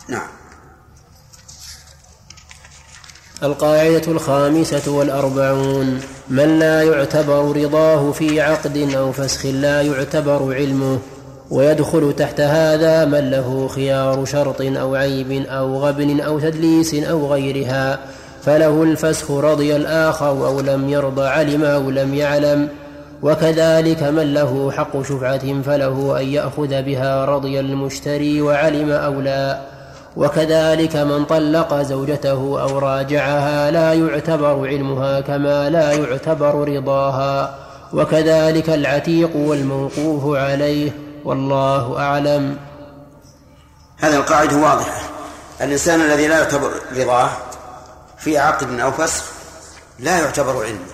نعم. القاعدة الخامسة والأربعون. من لا يعتبر رضاه في عقد أو فسخ لا يعتبر علمه. ويدخل تحت هذا من له خيار شرط أو عيب أو غبن أو تدليس أو غيرها. فله الفسخ رضي الآخر أو لم يرضى علم أو لم يعلم. وكذلك من له حق شفعة فله أن يأخذ بها رضي المشتري وعلم أو لا. وكذلك من طلق زوجته أو راجعها لا يعتبر علمها كما لا يعتبر رضاها. وكذلك العتيق والموقوف عليه والله أعلم. هذه القاعدة واضحة. الإنسان الذي لا يعتبر رضاه في عقد أو فسخ لا يعتبر علما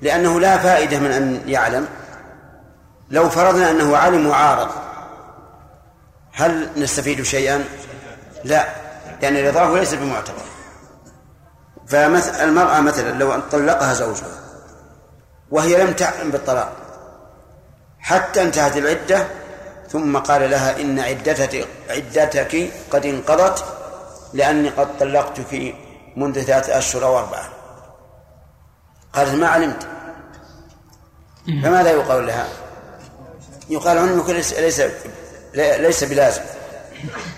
لأنه لا فائدة من أن يعلم. لو فرضنا أنه علم وعارض هل نستفيد شيئا؟ لا لأن رضاه ليس بمعتبر. فالمرأة مثلا لو طلقها زوجها وهي لم تعلم بالطلاق حتى انتهت العدة ثم قال لها إن عدتك عدتك قد انقضت لأني قد طلقتك منذ ثلاثة أشهر أو أربعة. قالت ما علمت. فماذا يقال لها؟ يقال ليس ليس ليس بلازم.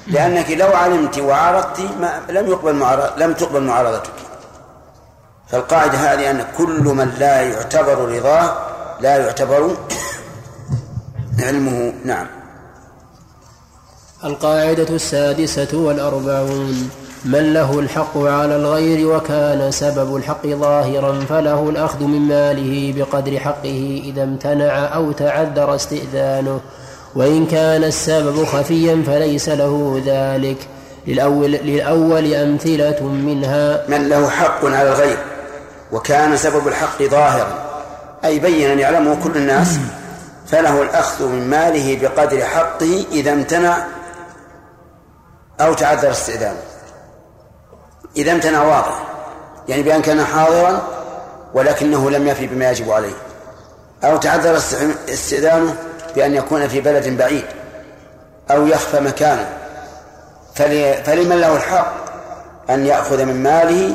لأنك لو علمت وعارضت ما لم يقبل معارض لم تقبل معارضتك. فالقاعدة هذه أن كل من لا يعتبر رضاه لا يعتبر علمه. نعم. القاعدة السادسة والأربعون. من له الحق على الغير وكان سبب الحق ظاهرا فله الأخذ من ماله بقدر حقه إذا امتنع أو تعذر استئذانه. وإن كان السبب خفيا فليس له ذلك. للأول, للأول أمثلة منها. من له حق على الغير وكان سبب الحق ظاهرا أي بينا يعلمه كل الناس فله الأخذ من ماله بقدر حقه إذا امتنع أو تعذر استئذانه إذا امتنع واضح يعني بأن كان حاضرا ولكنه لم يفي بما يجب عليه أو تعذر استئذانه بأن يكون في بلد بعيد أو يخفى مكانه. فلمن له الحق أن يأخذ من ماله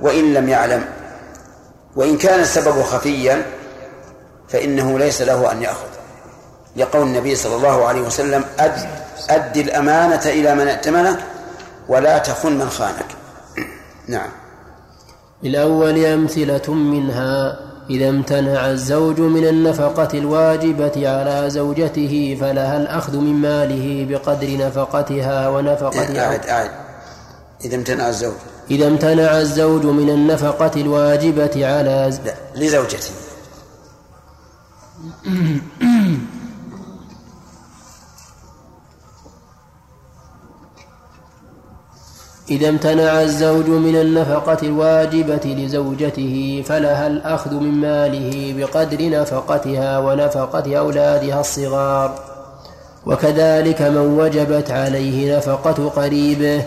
وإن لم يعلم. وإن كان السبب خفيا فإنه ليس له أن يأخذ. لقول النبي صلى الله عليه وسلم أد, أد الأمانة إلى من ائتمنك ولا تخن من خانك. نعم. الأول أمثلة منها إذا امتنع الزوج من النفقة الواجبة على زوجته فلها الأخذ من ماله بقدر نفقتها ونفقة أعد أعد. إذا امتنع الزوج. إذا امتنع الزوج من النفقة الواجبة على لا لزوجته. إذا امتنع الزوج من النفقة الواجبة لزوجته فلها الأخذ من ماله بقدر نفقتها ونفقة أولادها الصغار. وكذلك من وجبت عليه نفقة قريبه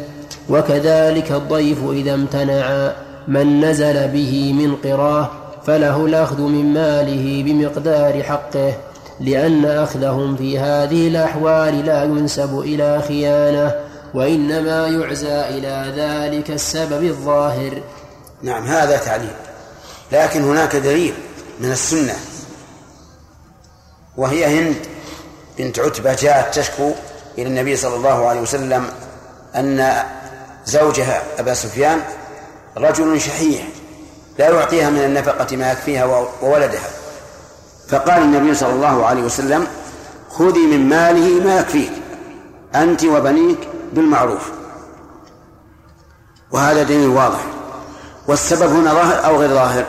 وكذلك الضيف إذا امتنع من نزل به من قراه فله الأخذ من ماله بمقدار حقه لأن أخذهم في هذه الأحوال لا ينسب إلى خيانة. وإنما يعزى إلى ذلك السبب الظاهر. نعم هذا تعليل. لكن هناك دليل من السنة وهي هند بنت عتبة جاءت تشكو إلى النبي صلى الله عليه وسلم أن زوجها أبا سفيان رجل شحيح لا يعطيها من النفقة ما يكفيها وولدها. فقال النبي صلى الله عليه وسلم خذي من ماله ما يكفيك أنت وبنيك بالمعروف. وهذا دليل واضح. والسبب هنا ظاهر أو غير ظاهر؟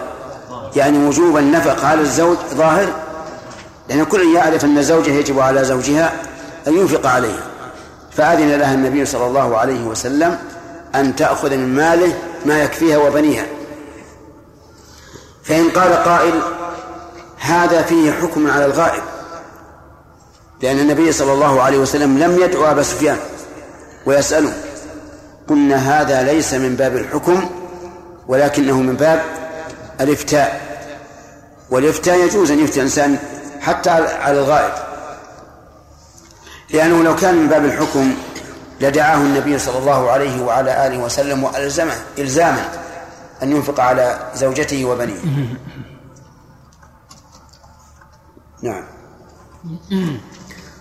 يعني وجوب النفقة على الزوج ظاهر؟ لأن كل يعرف أن الزوجة يجب على زوجها أن ينفق عليها. فأذن لها النبي صلى الله عليه وسلم أن تأخذ من ماله ما يكفيها وبنيها. فإن قال قائل هذا فيه حكم على الغائب. لأن النبي صلى الله عليه وسلم لم يدعو أبا سفيان. ويسأله قلنا هذا ليس من باب الحكم ولكنه من باب الإفتاء. والإفتاء يجوز أن يفتي الإنسان حتى على الغائب. لأنه لو كان من باب الحكم لدعاه النبي صلى الله عليه وعلى آله وسلم وألزمه إلزاما أن ينفق على زوجته وبنيه. نعم.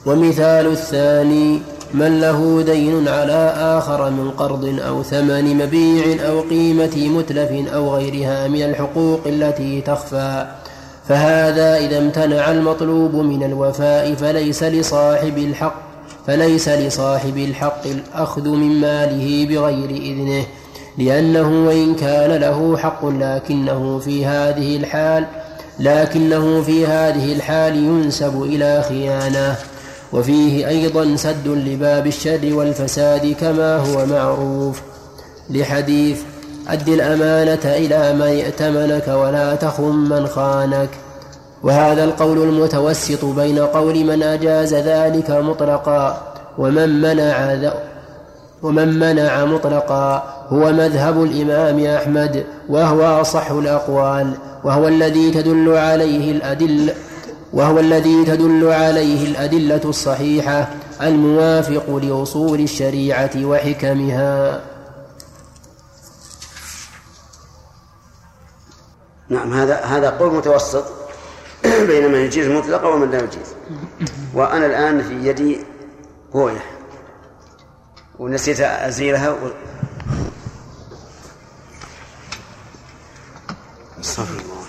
ومثال الثاني من له دين على آخر من قرض أو ثمن مبيع أو قيمة متلف أو غيرها من الحقوق التي تخفى. فهذا إذا امتنع المطلوب من الوفاء فليس لصاحب الحق فليس لصاحب الحق الأخذ من ماله بغير إذنه لأنه وإن كان له حق لكنه في هذه الحال لكنه في هذه الحال ينسب إلى خيانة. وفيه أيضا سد لباب الشر والفساد كما هو معروف. لحديث أد الأمانة إلى من ائتمنك ولا تخن من خانك. وهذا القول المتوسط بين قول من أجاز ذلك مطلقا ومن منع ومن منع مطلقا هو مذهب الإمام أحمد وهو أصح الأقوال وهو الذي تدل عليه الأدلة وهو الذي تدل عليه الأدلة الصحيحة الموافق لأصول الشريعة وحكمها نعم هذا هذا قول متوسط بين من يجيز مطلقا ومن لا يجيز وأنا الآن في يدي هوية ونسيت أزيلها. استغفر الله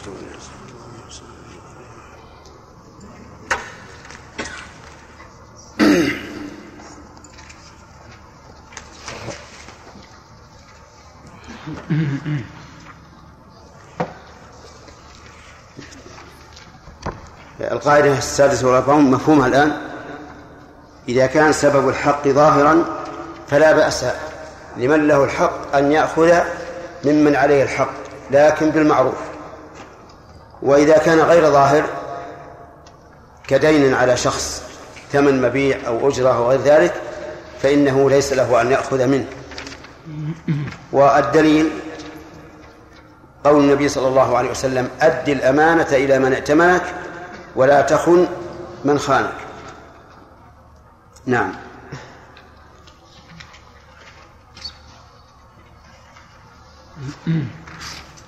القاعدة السادسة والأربعون مفهومها الآن. إذا كان سبب الحق ظاهرا فلا بأس لمن له الحق أن يأخذ ممن عليه الحق لكن بالمعروف. وإذا كان غير ظاهر كدين على شخص ثمن مبيع أو أجرة أو غير ذلك فإنه ليس له أن يأخذ منه. والدليل قول النبي صلى الله عليه وسلم أد الأمانة إلى من ائتمنك ولا تخن من خانك. نعم.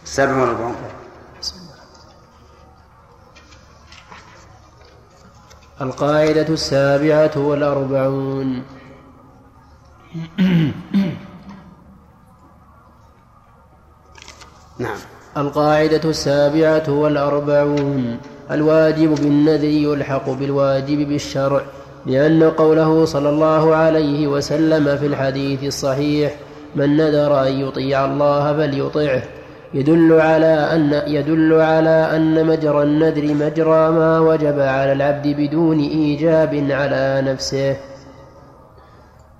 سبع والأربعون القاعدة السابعة والأربعون. نعم. القاعدة السابعة والأربعون. الواجب بالنذر يلحق بالواجب بالشرع لأن قوله صلى الله عليه وسلم في الحديث الصحيح من نذر أن يطيع الله فليطعه. يدل على أن يدل على أن مجرى النذر مجرى ما وجب على العبد بدون إيجاب على نفسه.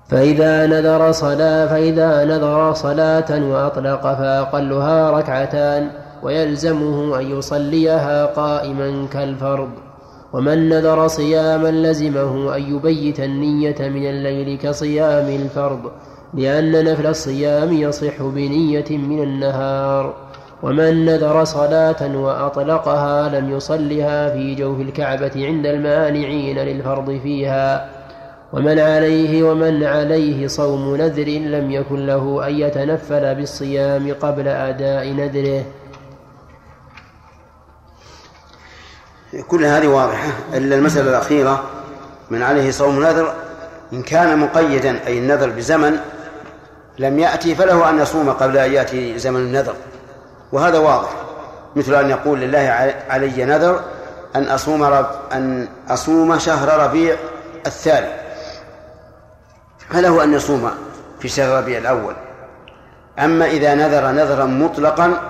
فإذا نذر صلاة فإذا نذر صلاة وأطلق فأقلها ركعتان ويلزمه أن يصليها قائما كالفرض. ومن نذر صياما لزمه أن يبيت النية من الليل كصيام الفرض لأن نفل الصيام يصح بنية من النهار. ومن نذر صلاة وأطلقها لم يصلها في جوف الكعبة عند المانعين للفرض فيها. ومن عليه ومن عليه صوم نذر لم يكن له أن يتنفل بالصيام قبل أداء نذره. كل هذه واضحة إلا المسألة الأخيرة من عليه صوم نذر إن كان مقيدا أي النذر بزمن لم يأتي فله أن يصوم قبل أن يأتي زمن النذر. وهذا واضح مثل أن يقول لله علي نذر أن أصوم رب أن أصوم شهر ربيع الثاني. فله أن يصوم في شهر ربيع الأول. أما إذا نذر نذرا مطلقا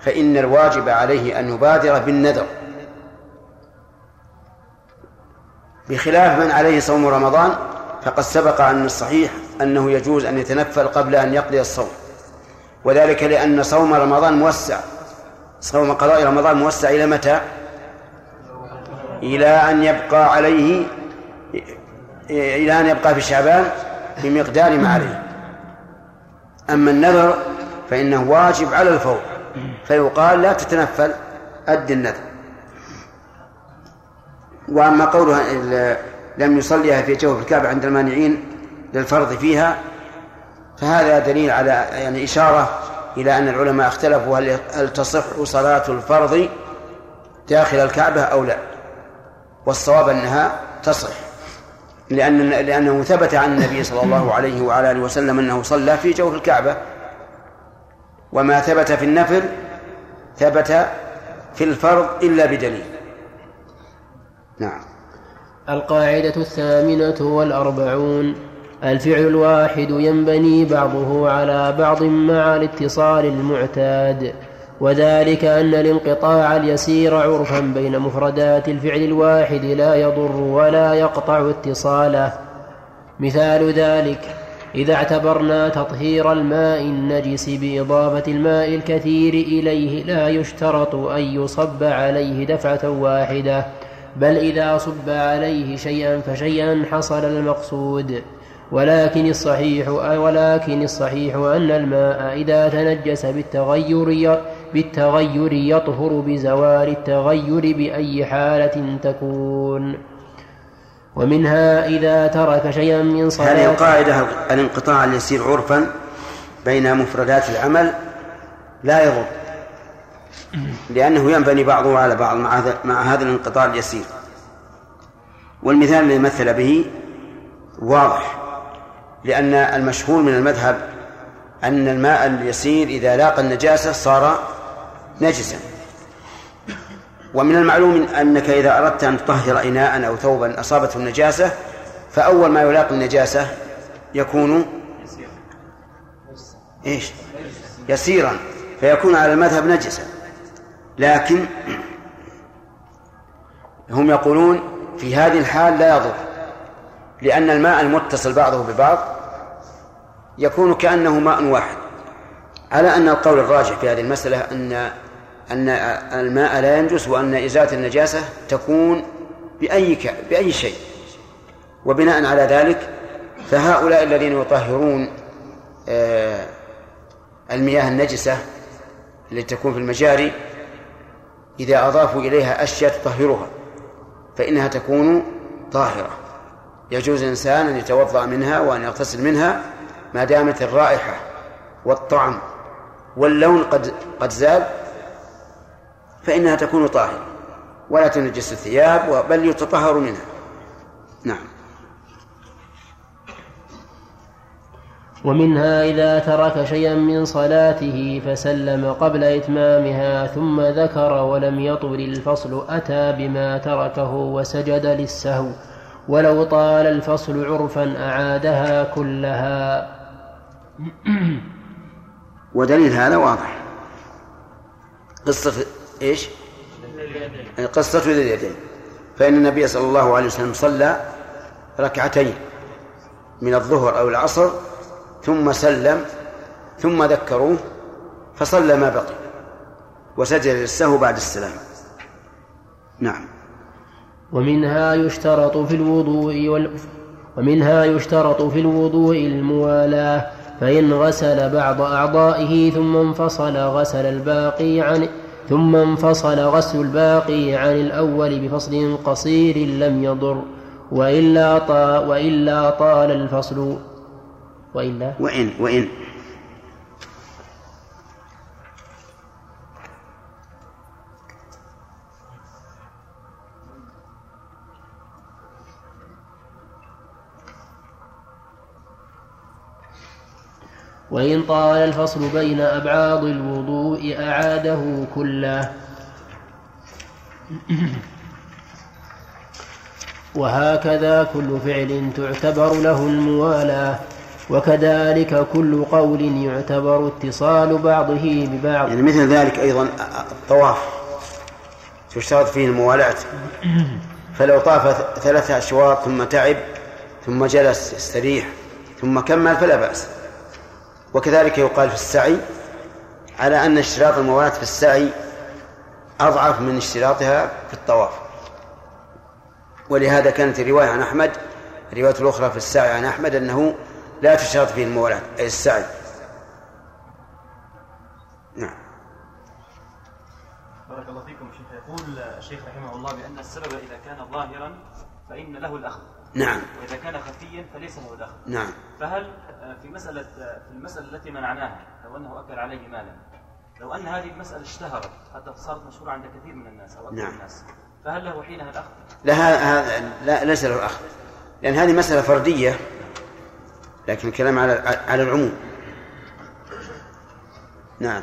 فإن الواجب عليه أن يبادر بالنذر. بخلاف من عليه صوم رمضان فقد سبق أن الصحيح أنه يجوز أن يتنفل قبل أن يقضي الصوم. وذلك لأن صوم رمضان موسع. صوم قضاء رمضان موسع إلى متى؟ إلى أن يبقى عليه إلى أن يبقى في شعبان بمقدار ما عليه. أما النذر فإنه واجب على الفور فيقال لا تتنفل أد النذر. وأما قولها لم يصليها في جوف الكعبة عند المانعين للفرض فيها فهذا دليل على يعني إشارة إلى أن العلماء اختلفوا هل تصح صلاة الفرض داخل الكعبة أو لا والصواب أنها تصح لأن لأنه ثبت عن النبي صلى الله عليه وعلى آله وسلم أنه صلى في جوف الكعبة وما ثبت في النفل ثبت في الفرض إلا بدليل. نعم. القاعدة الثامنة والأربعون. الفعل الواحد ينبني بعضه على بعض مع الاتصال المعتاد وذلك أن الانقطاع اليسير عرفا بين مفردات الفعل الواحد لا يضر ولا يقطع اتصاله. مثال ذلك إذا اعتبرنا تطهير الماء النجس بإضافة الماء الكثير إليه لا يشترط أن يصب عليه دفعة واحدة. بل إذا صب عليه شيئا فشيئا حصل المقصود. ولكن الصحيح ولكن الصحيح أن الماء إذا تنجس بالتغير بالتغير يطهر بزوال التغير بأي حالة تكون. ومنها إذا ترك شيئا من صلاة هذه القاعدة الانقطاع اليسير عرفا بين مفردات العمل لا يضر. لأنه ينبني بعضه على بعض مع هذا مع هذا الانقطاع اليسير. والمثال الذي مثل به واضح لأن المشهور من المذهب أن الماء اليسير إذا لاقى النجاسة صار نجسا. ومن المعلوم أنك إذا أردت أن تطهر إناء أو ثوبا أصابته النجاسة فأول ما يلاقي النجاسة يكون إيش؟ يسيرا فيكون على المذهب نجسا. لكن هم يقولون في هذه الحال لا يضر لأن الماء المتصل بعضه ببعض يكون كأنه ماء واحد. على أن القول الراجح في هذه المسألة أن أن الماء لا ينجس وأن إزالة النجاسة تكون بأي ك... بأي شيء. وبناء على ذلك فهؤلاء الذين يطهرون آه، المياه النجسة التي تكون في المجاري إذا أضافوا إليها أشياء تطهرها فإنها تكون طاهرة. يجوز الإنسان أن يتوضأ منها وأن يغتسل منها ما دامت الرائحة والطعم واللون قد قد زال فإنها تكون طاهرة ولا تنجس الثياب بل يتطهر منها. نعم. ومنها إذا ترك شيئا من صلاته فسلم قبل إتمامها ثم ذكر ولم يطول الفصل أتى بما تركه وسجد للسهو ولو طال الفصل عرفا أعادها كلها. ودليل هذا واضح. قصة إيش؟ قصة ذي اليدين. فإن النبي صلى الله عليه وسلم صلى ركعتين من الظهر أو العصر ثم سلم ثم ذكروه فصلى ما بقي وسجد للسهو بعد السلام. نعم. ومنها يشترط في الوضوء وال... ومنها يشترط في الوضوء الموالاة فإن غسل بعض أعضائه ثم انفصل غسل الباقي عن ثم انفصل غسل الباقي عن الأول بفصل قصير لم يضر وإلا وإلا طال الفصل. وإلا؟ وإن وإن. وإن طال الفصل بين أبعاض الوضوء أعاده كله. وهكذا كل فعل تعتبر له الموالاة وكذلك كل قول يعتبر اتصال بعضه ببعض. يعني مثل ذلك أيضا الطواف. تشترط فيه الموالاة فلو طاف ثلاثة أشواط ثم تعب ثم جلس استريح ثم كمل فلا بأس. وكذلك يقال في السعي على أن اشتراط الموالاة في السعي أضعف من اشتراطها في الطواف. ولهذا كانت الرواية عن أحمد الرواية الأخرى في السعي عن أحمد أنه لا تشترط فيه الموالاة أي السعي. نعم. بارك الله فيكم شيخ. يقول الشيخ رحمه الله بأن السبب إذا كان ظاهرا فإن له الأخذ. نعم. وإذا كان خفيا فليس له الأخذ. نعم. فهل في مسألة في المسألة التي منعناها لو أنه أكل عليه مالا لو أن هذه المسألة اشتهرت حتى صارت مشهورة عند كثير من الناس أو أكثر نعم. الناس فهل له حينها الأخذ؟ لا هذا لا ليس له أخذ. لأن هذه مسألة فردية لكن الكلام على على العموم. نعم.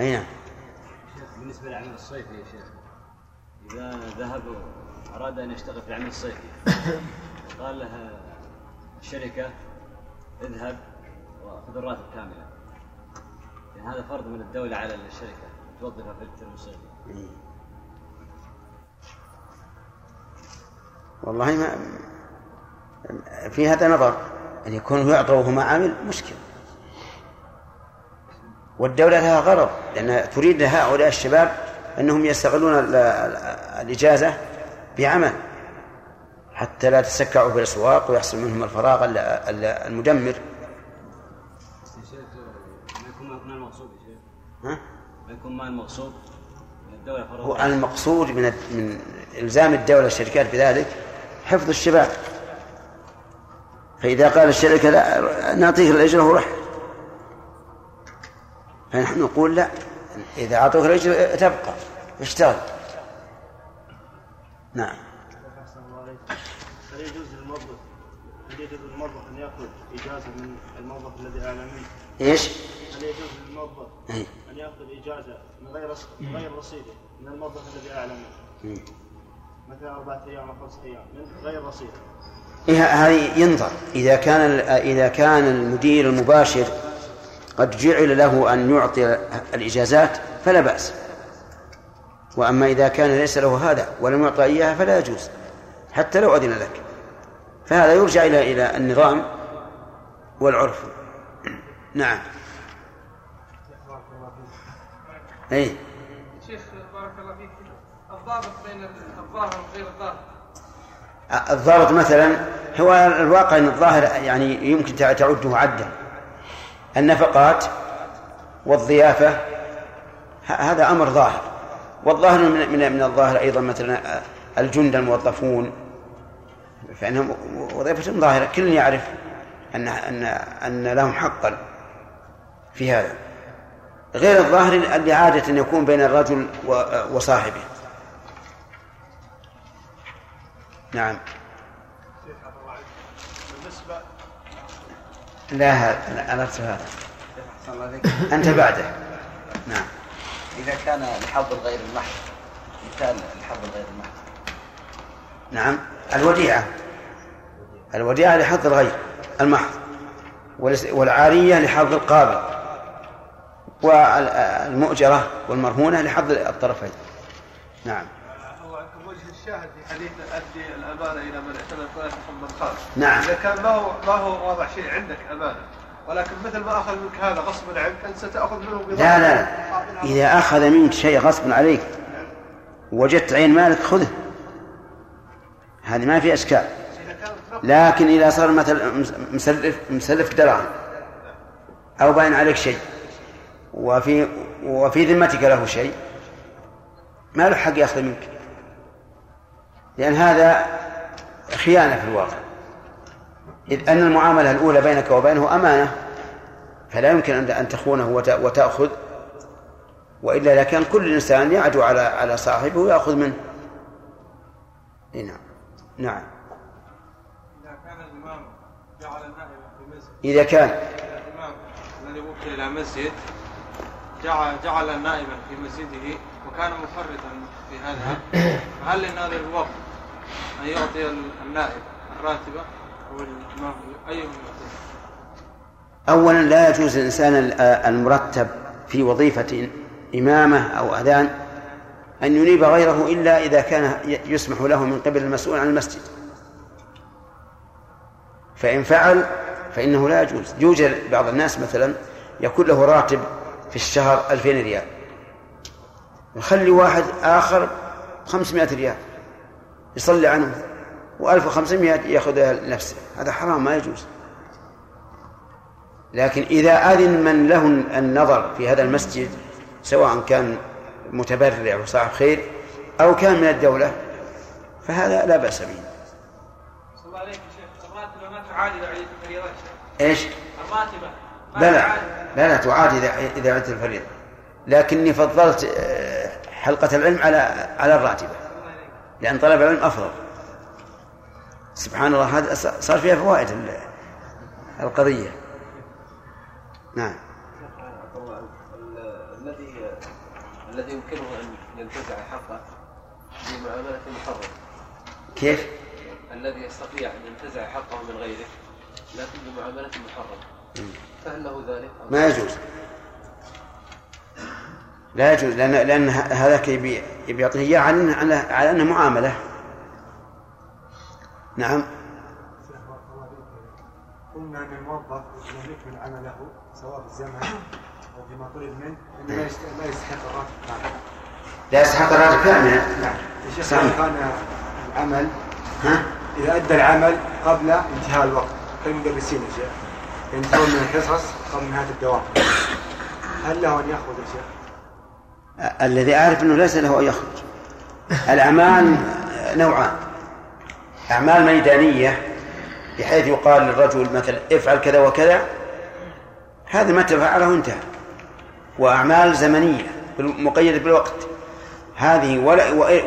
أي نعم. بالنسبة للعمل الصيفي يا شيخ إذا ذهب أراد أن يشتغل في العمل الصيفي قال له الشركة اذهب وخذ الراتب كاملا. يعني هذا فرض من الدولة على الشركة توظفها في الترم الصيفي. والله ما في هذا نظر أن يكون يعطى وهو ما عامل مشكل. والدولة لها غرض لأن تريد هؤلاء الشباب أنهم يستغلون ال- ال- الإجازة بعمل حتى لا تسكعوا في الأسواق ويحصل منهم الفراغ ال- ال- المدمر. ها؟ يكون ما المقصود من الدولة هو المقصود من من إلزام الدولة الشركات بذلك حفظ الشباب. فإذا قال الشركة لا نعطيك الأجرة وروح فنحن نقول لا إذا أعطوك الأجرة تبقى اشتغل نعم. هل يجوز للموظف هل يجوز للموظف أن يأخذ إجازة من الموظف الذي أعلى منه؟ إيش؟ هل يجوز للموظف إيه. أن يأخذ إجازة من غير من غير رصيده من الموظف الذي منه؟ مم. مثلا أربعة أيام أو خمسة أيام من غير رصيد. هذه ينظر. إذا كان إذا كان المدير المباشر قد جعل له أن يعطي الإجازات فلا بأس. وأما إذا كان ليس له هذا ولم يعطى إياها فلا يجوز حتى لو أذن لك. فهذا يرجع إلى إلى النظام والعرف. نعم. أي شيخ بارك الله فيك. الضابط بين الظاهر وغير الظاهر. الضابط مثلا هو الواقع إن الظاهر يعني يمكن تعده عدا. النفقات والضيافة ه- هذا أمر ظاهر. والظاهر من من, من الظاهر أيضا مثلا الجند الموظفون فإنهم وظيفتهم ظاهرة. كل يعرف ان ان أن لهم حقا في هذا. غير الظاهر اللي عادة يكون بين الرجل وصاحبه. نعم. بالنسبة لا هذا أنا أردت هذا. أنت بعده. نعم. إذا كان لحظ غير المحض مثال لحظ غير المحض نعم. الوديعة. الوديعة لحظ الغير المحض. والعارية لحظ القابل. والمؤجرة والمرهونة لحظ الطرفين. نعم. الشاهد في حديث أدي الأمانة إلى من اعتمد فلا تحمل خالص نعم. إذا كان ما هو ما هو واضح شيء عندك أمانة ولكن مثل ما أخذ منك هذا غصبا عنك أنت ستأخذ منه بضاعة لا لا. إذا أخذ منك شيء غصب عليك وجدت عين مالك خذه. هذه ما في أشكال. لكن إذا صار مثلا مس- مسلف مسلف دراهم أو باين عليك شيء وفي وفي ذمتك له شيء ما له حق يأخذ منك. لأن هذا خيانة في الواقع. إذ أن المعاملة الأولى بينك وبينه أمانة فلا يمكن أن تخونه وت- وتأخذ وإلا لكان كل إنسان يعدو على على صاحبه ويأخذ منه. نعم. نعم. إذا كان الإمام جعل النائب في مسجد إذا كان. الإمام الذي وكل إلى مسجد جعل جعل نائبا في مسجده وكان مفرطا في هذا. فهل لناظر الوقت أن يعطي النائب الراتبة أو الإمام أيهم يعطيه؟ أولا لا يجوز للإنسان ال- المرتب في وظيفة إمامة أو أذان أن ينيب غيره إلا إذا كان يسمح له من قبل المسؤول عن المسجد. فإن فعل فإنه لا يجوز. يوجد بعض الناس مثلا يكون له راتب في الشهر ألفين ريال. يخلي واحد آخر خمسمائة ريال يصلي عنه وألف وخمسمائة يأخذها لنفسه هذا حرام ما يجوز لكن إذا أذن من له النظر في هذا المسجد سواء كان متبرع وصاحب خير أو كان من الدولة فهذا لا بأس به صلى الله عليك شيخ الراتبة ما تعاد إذا عيد الفريضة. إيش؟ الراتبة لا لا. لا لا تعاد إذا إذا عدت الفريضة لكني فضلت آه، حلقة العلم على على الراتبة لأن طلب العلم أفضل. سبحان الله هذا صار فيها فوائد ال- القضية. نعم. الذي الذي يمكنه أن ينتزع حقه بمعاملة محرمة. كيف؟ الذي يستطيع أن ينتزع حقه من غيره لكن بمعاملة محرمة. فهل له ذلك؟ ما يجوز. لا يجوز لأن لأن هذاك يبي يبي يعطيه إياه على على على أنه معاملة نعم قلنا أن الموظف لم يكمل عمله سواء في الزمن أو فيما طلب منه انه لا يست- لا يستحق الراتب كامل. لا يستحق الراتب كاملا نعم. إذا كان العمل ها؟ إذا أدى العمل قبل انتهاء الوقت كالمدرسين يا شيخ ينتهون من الحصص قبل نهاية الدوام هل له أن يأخذ يا شيخ؟ الذي أعرف أنه ليس له أن يخرج. الأعمال نوعان. أعمال ميدانية بحيث يقال للرجل مثلا افعل كذا وكذا هذا متى فعله انتهى وأعمال زمنية مقيدة بالوقت. هذه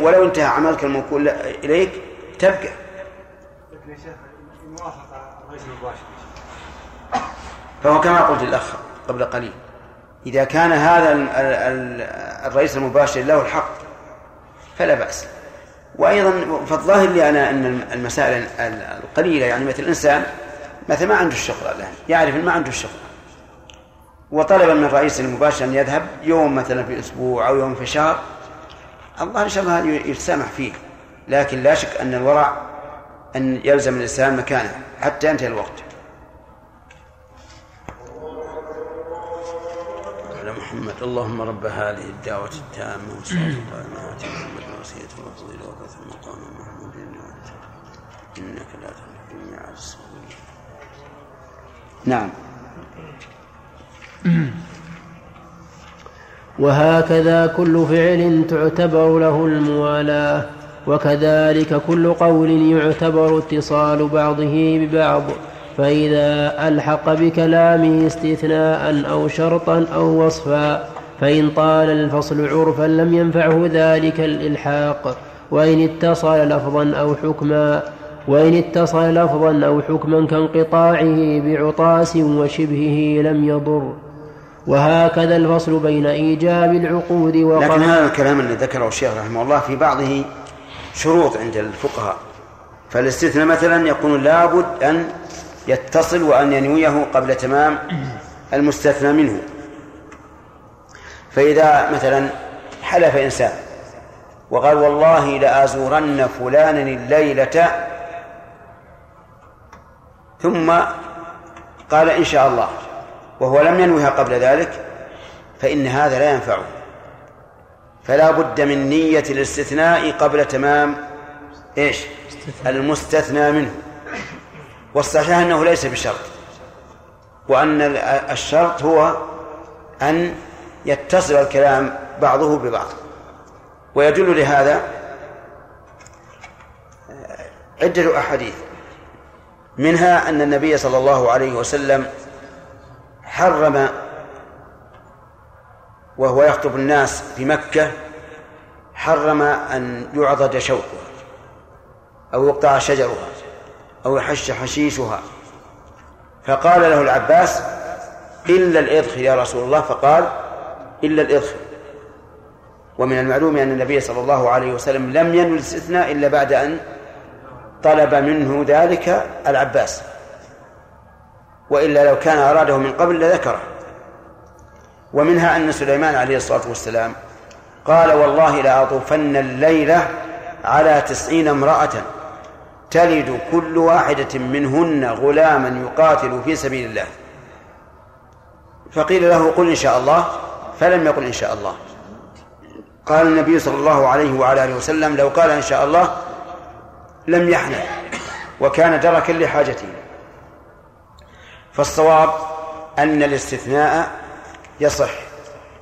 ولو انتهى عملك الموكول إليك تبقى. فهو كما قلت الأخ قبل قليل. إذا كان هذا ال- ال- الرئيس المباشر له الحق فلا بأس. وأيضا فالظاهر لي أنا أن المسائل ال- القليلة يعني مثل الإنسان مثلا ما عنده الشغل الآن يعرف ما عنده الشغل. وطلب من الرئيس المباشر أن يذهب يوم مثلا في أسبوع أو يوم في شهر. الله إن شاء الله يتسامح فيه لكن لا شك أن الورع أن يلزم الإنسان مكانه حتى ينتهي الوقت. محمد اللهم رب هذه الدعوة التامة والصلاة القائمة آت محمد الوسيلة والفضيلة وبث المقام محمود إنك لا تخلف الميعاد الصغير نعم. وهكذا كل فعل تعتبر له الموالاة وكذلك كل قول يعتبر اتصال بعضه ببعض. فإذا ألحق بكلامه استثناء أو شرطا أو وصفا فإن طال الفصل عرفا لم ينفعه ذلك الإلحاق. وإن اتصل لفظا أو حكما وإن اتصل لفظا أو حكما كانقطاعه بعطاس وشبهه لم يضر. وهكذا الفصل بين إيجاب العقود لكن وقطع هذا الكلام الذي ذكره الشيخ رحمه الله في بعضه شروط عند الفقهاء. فالاستثناء مثلا يكون لابد أن يتصل وأن ينويه قبل تمام المستثنى منه. فإذا مثلا حلف إنسان وقال والله لآزورن فلانا الليلة ثم قال إن شاء الله وهو لم ينوها قبل ذلك فإن هذا لا ينفعه فلا بد من نية الاستثناء قبل تمام إيش؟ المستثنى منه. والصحيح أنه ليس بشرط. ال- الشرط هو أن يتصل الكلام بعضه ببعض. ويدل لهذا عدة أحاديث. منها أن النبي صلى الله عليه وسلم حرم وهو يخطب الناس في مكة حرم أن يعضد شوكها أو يقطع شجرها. أو يحش حشيشها. فقال له العباس إلا الإذخر يا رسول الله. فقال إلا الإذخر ومن المعلوم أن النبي صلى الله عليه وسلم لم ينوي الاستثناء إلا بعد أن طلب منه ذلك العباس. وإلا لو كان أراده من قبل لذكره. ومنها أن سليمان عليه الصلاة والسلام قال والله لأطوفن الليلة على تسعين امرأة. تلد كل واحدة منهن غلاما يقاتل في سبيل الله. فقيل له قل إن شاء الله فلم يقل إن شاء الله. قال النبي صلى الله عليه وعلى آله وسلم لو قال إن شاء الله لم يحنث وكان دركا لحاجته. فالصواب أن الاستثناء يصح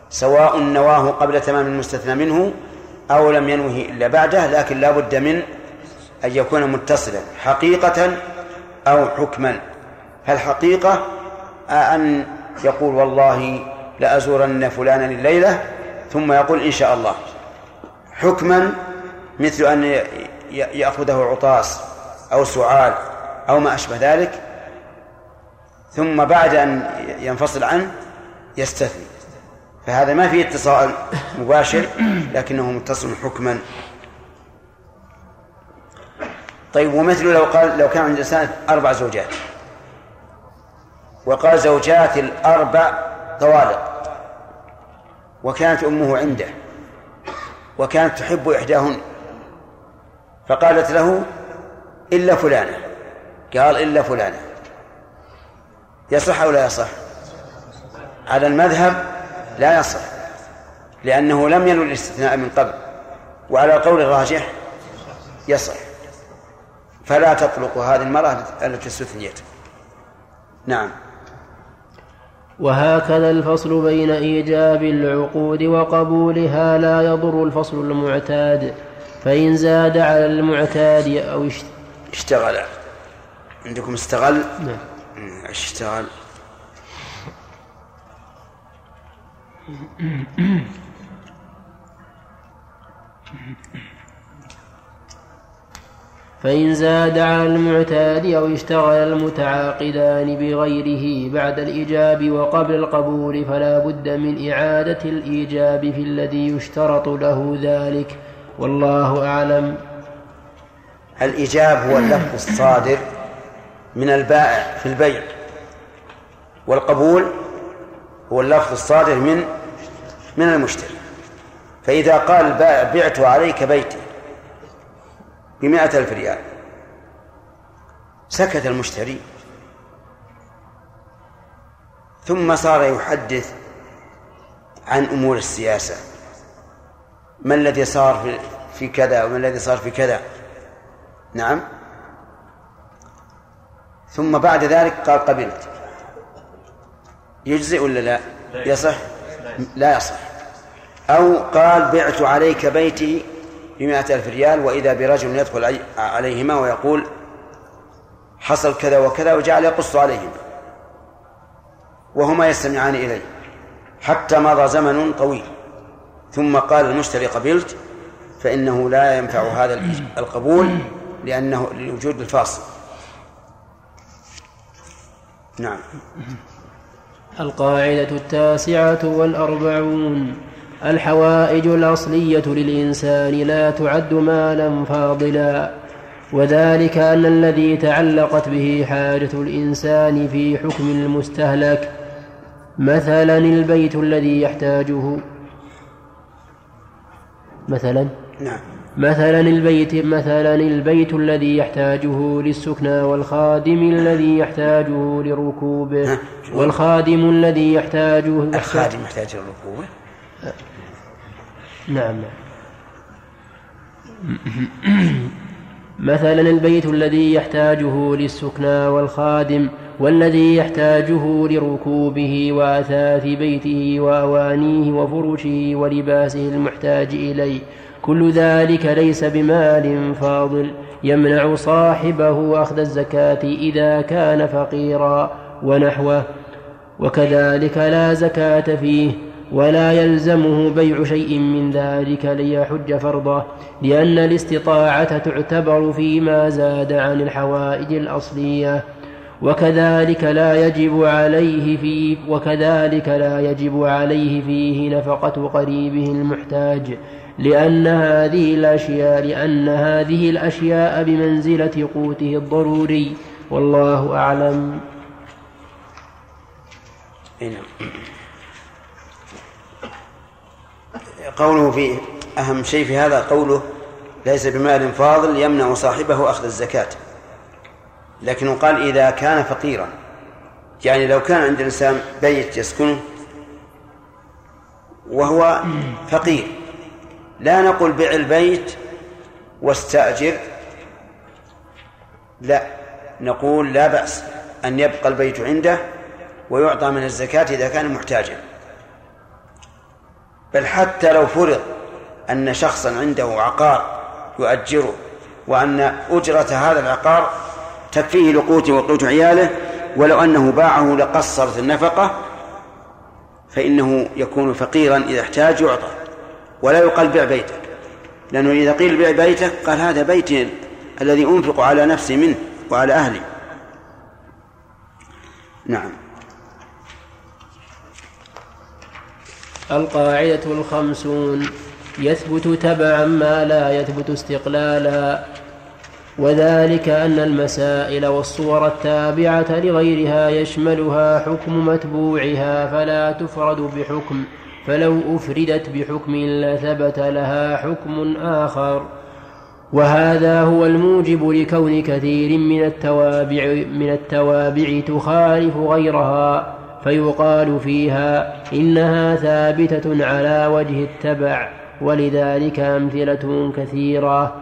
سواء نواه قبل تمام المستثنى منه أو لم ينوه إلا بعده لكن لا بد من أن يكون متصلا حقيقة أو حكما. فالحقيقة أن يقول والله لأزورن فلانا الليلة ثم يقول إن شاء الله. حكما مثل أن يأخذه عطاس أو سعال أو ما أشبه ذلك ثم بعد أن ينفصل عنه يستثني. فهذا ما فيه اتصال مباشر لكنه متصل حكما. طيب ومثل لو قال لو كان عند الإنسان أربع زوجات وقال زوجات الأربع طوالق وكانت أمه عنده وكانت تحب إحداهن فقالت له إلا فلانة قال إلا فلانة يصح أو لا يصح؟ على المذهب لا يصح لأنه لم ينوي الاستثناء من قبل وعلى القول الراجح يصح. فلا تطلق هذه المرأة التي استثنيت. نعم. وهكذا الفصل بين إيجاب العقود وقبولها لا يضر الفصل المعتاد فإن زاد على المعتاد أو اشتغل. عندكم استغل؟ نعم. اشتغل. فإن زاد على المعتاد أو اشتغل المتعاقدان بغيره بعد الإيجاب وقبل القبول فلا بد من إعادة الإيجاب في الذي يشترط له ذلك. والله أعلم. الإيجاب هو اللفظ الصادر من البائع في البيع. والقبول هو اللفظ الصادر من من المشتري. فإذا قال البائع بعت عليك بيتي بمائة ألف ريال. سكت المشتري. ثم صار يحدث عن أمور السياسة. ما الذي صار في, كذا وما الذي صار في كذا؟ نعم. ثم بعد ذلك قال قبلت. يجزئ ولا لا؟ يصح؟ لا يصح. أو قال بعت عليك بيتي بمائة ألف ريال وإذا برجل يدخل عليهما ويقول حصل كذا وكذا وجعل يقص عليهما. وهما يستمعان إليه حتى مضى زمن طويل. ثم قال المشتري قبلت فإنه لا ينفع هذا القبول لأنه لوجود الفاصل. نعم. القاعدة التاسعة والأربعون. الحوائج الأصلية للإنسان لا تعد مالا فاضلا وذلك أن الذي تعلقت به حاجة الإنسان في حكم المستهلك مثلا البيت الذي يحتاجه. مثلا؟ نعم. مثلا البيت مثلا البيت الذي يحتاجه للسكنى والخادم الذي يحتاجه لركوبه. والخادم الذي يحتاجه الخادم يحتاج لركوبه. نعم. مثلا البيت الذي يحتاجه للسكنى والخادم والذي يحتاجه لركوبه وأثاث بيته وأوانيه وفرشه ولباسه المحتاج إليه. كل ذلك ليس بمال فاضل. يمنع صاحبه أخذ الزكاة إذا كان فقيرا ونحوه. وكذلك لا زكاة فيه. ولا يلزمه بيع شيء من ذلك ليحج فرضه لأن الاستطاعة تعتبر فيما زاد عن الحوائج الأصلية وكذلك لا يجب عليه فيه وكذلك لا يجب عليه فيه نفقة قريبه المحتاج لأن هذه الأشياء لأن هذه الأشياء بمنزلة قوته الضروري والله أعلم. نعم. قوله في أهم شيء في هذا قوله ليس بمال فاضل يمنع صاحبه أخذ الزكاة. لكنه قال إذا كان فقيرا يعني لو كان عند الإنسان بيت يسكنه وهو فقير لا نقول بع البيت واستأجر لا نقول لا بأس أن يبقى البيت عنده ويعطى من الزكاة إذا كان محتاجا. بل حتى لو فرض أن شخصا عنده عقار يؤجره وأن أجرة هذا العقار تكفيه لقوته وقوت عياله ولو أنه باعه لقصرت النفقة فإنه يكون فقيرا إذا احتاج يعطى ولا يقال بيع بيتك لأنه إذا قيل بيع بيتك قال هذا بيتي الذي أنفق على نفسي منه وعلى أهلي. نعم. القاعدة الخمسون. يثبت تبعا ما لا يثبت استقلالا. وذلك أن المسائل والصور التابعة لغيرها يشملها حكم متبوعها فلا تفرد بحكم. فلو أفردت بحكم لثبت لها حكم آخر. وهذا هو الموجب لكون كثير من التوابع من التوابع تخالف غيرها. فيقال فيها إنها ثابتة على وجه التبع ولذلك أمثلة كثيرة.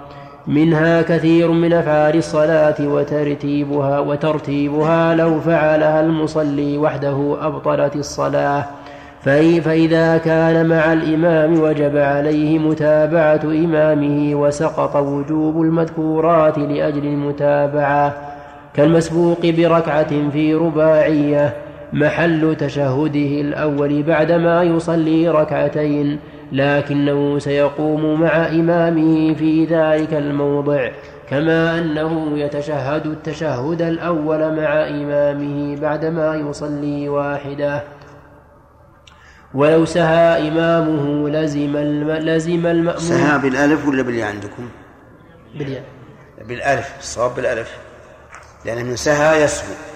منها كثير من أفعال الصلاة وترتيبها وترتيبها لو فعلها المصلي وحده أبطلت الصلاة. فإذا كان مع الإمام وجب عليه متابعة إمامه وسقط وجوب المذكورات لأجل المتابعة كالمسبوق بركعة في رباعية محل تشهده الأول بعدما يصلي ركعتين لكنه سيقوم مع إمامه في ذلك الموضع كما أنه يتشهد التشهد الأول مع إمامه بعدما يصلي واحدة. ولو سهى إمامه لزم الم... لزم المأموم سهى بالألف ولا بالياء عندكم؟ بالياء. بالألف الصواب بالألف لأن من سهى يسهو.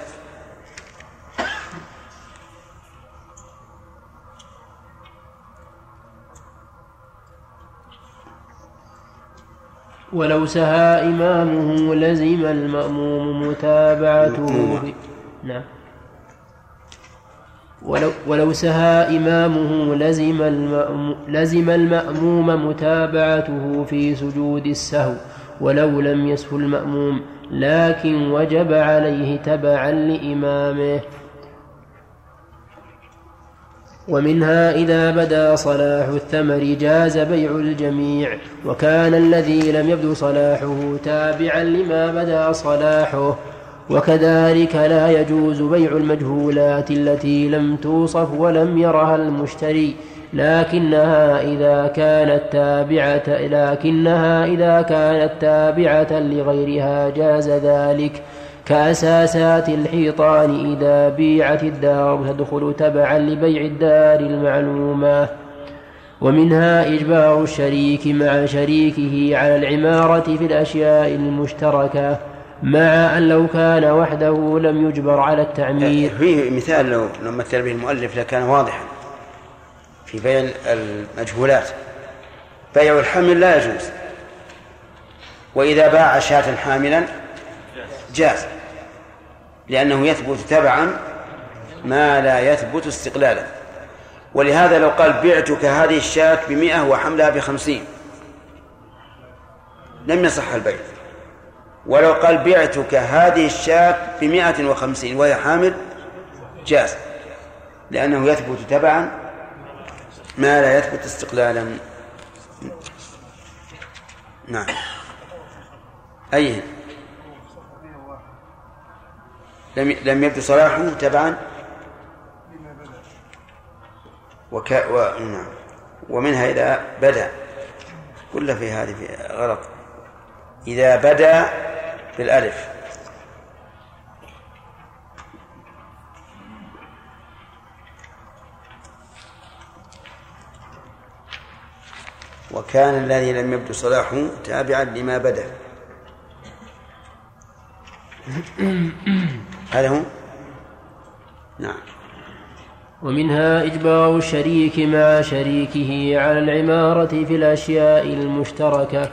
ولو سهى إمامه لزم المأموم متابعته في... نعم. ولو, ولو سهى إمامه لزم المأموم, لزم المأموم متابعته في سجود السهو ولو لم يسهو المأموم لكن وجب عليه تبعا لإمامه. ومنها إذا بدا صلاح الثمر جاز بيع الجميع وكان الذي لم يبدو صلاحه تابعا لما بدا صلاحه. وكذلك لا يجوز بيع المجهولات التي لم توصف ولم يرها المشتري لكنها إذا كانت تابعة لكنها إذا كانت تابعة لغيرها جاز ذلك. كأساسات الحيطان إذا بيعت الدار تدخل تبعا لبيع الدار المعلومة. ومنها إجبار الشريك مع شريكه على العمارة في الأشياء المشتركة مع أن لو كان وحده لم يجبر على التعمير. فيه مثال لو لو مثل به المؤلف لكان واضحا في بيع المجهولات. بيع الحمل لا يجوز وإذا باع شاة حاملا جاز. لأنه يثبت تبعا ما لا يثبت استقلالا. ولهذا لو قال بعتك هذه الشاة بمئة وحملها بخمسين لم يصح البيع. ولو قال بعتك هذه الشاة بمئة وخمسين وهي حامل جاز لأنه يثبت تبعا ما لا يثبت استقلالا. نعم. أي. لم لم يبدو صلاحه تبعا. وك و... نعم. ومنها إذا بدا. كل في هذه في غلط. إذا بدا بالألف. وكان الذي لم يبدو صلاحه تابعا لما بدا. هذا هو؟ نعم. ومنها إجبار الشريك مع شريكه على العمارة في الأشياء المشتركة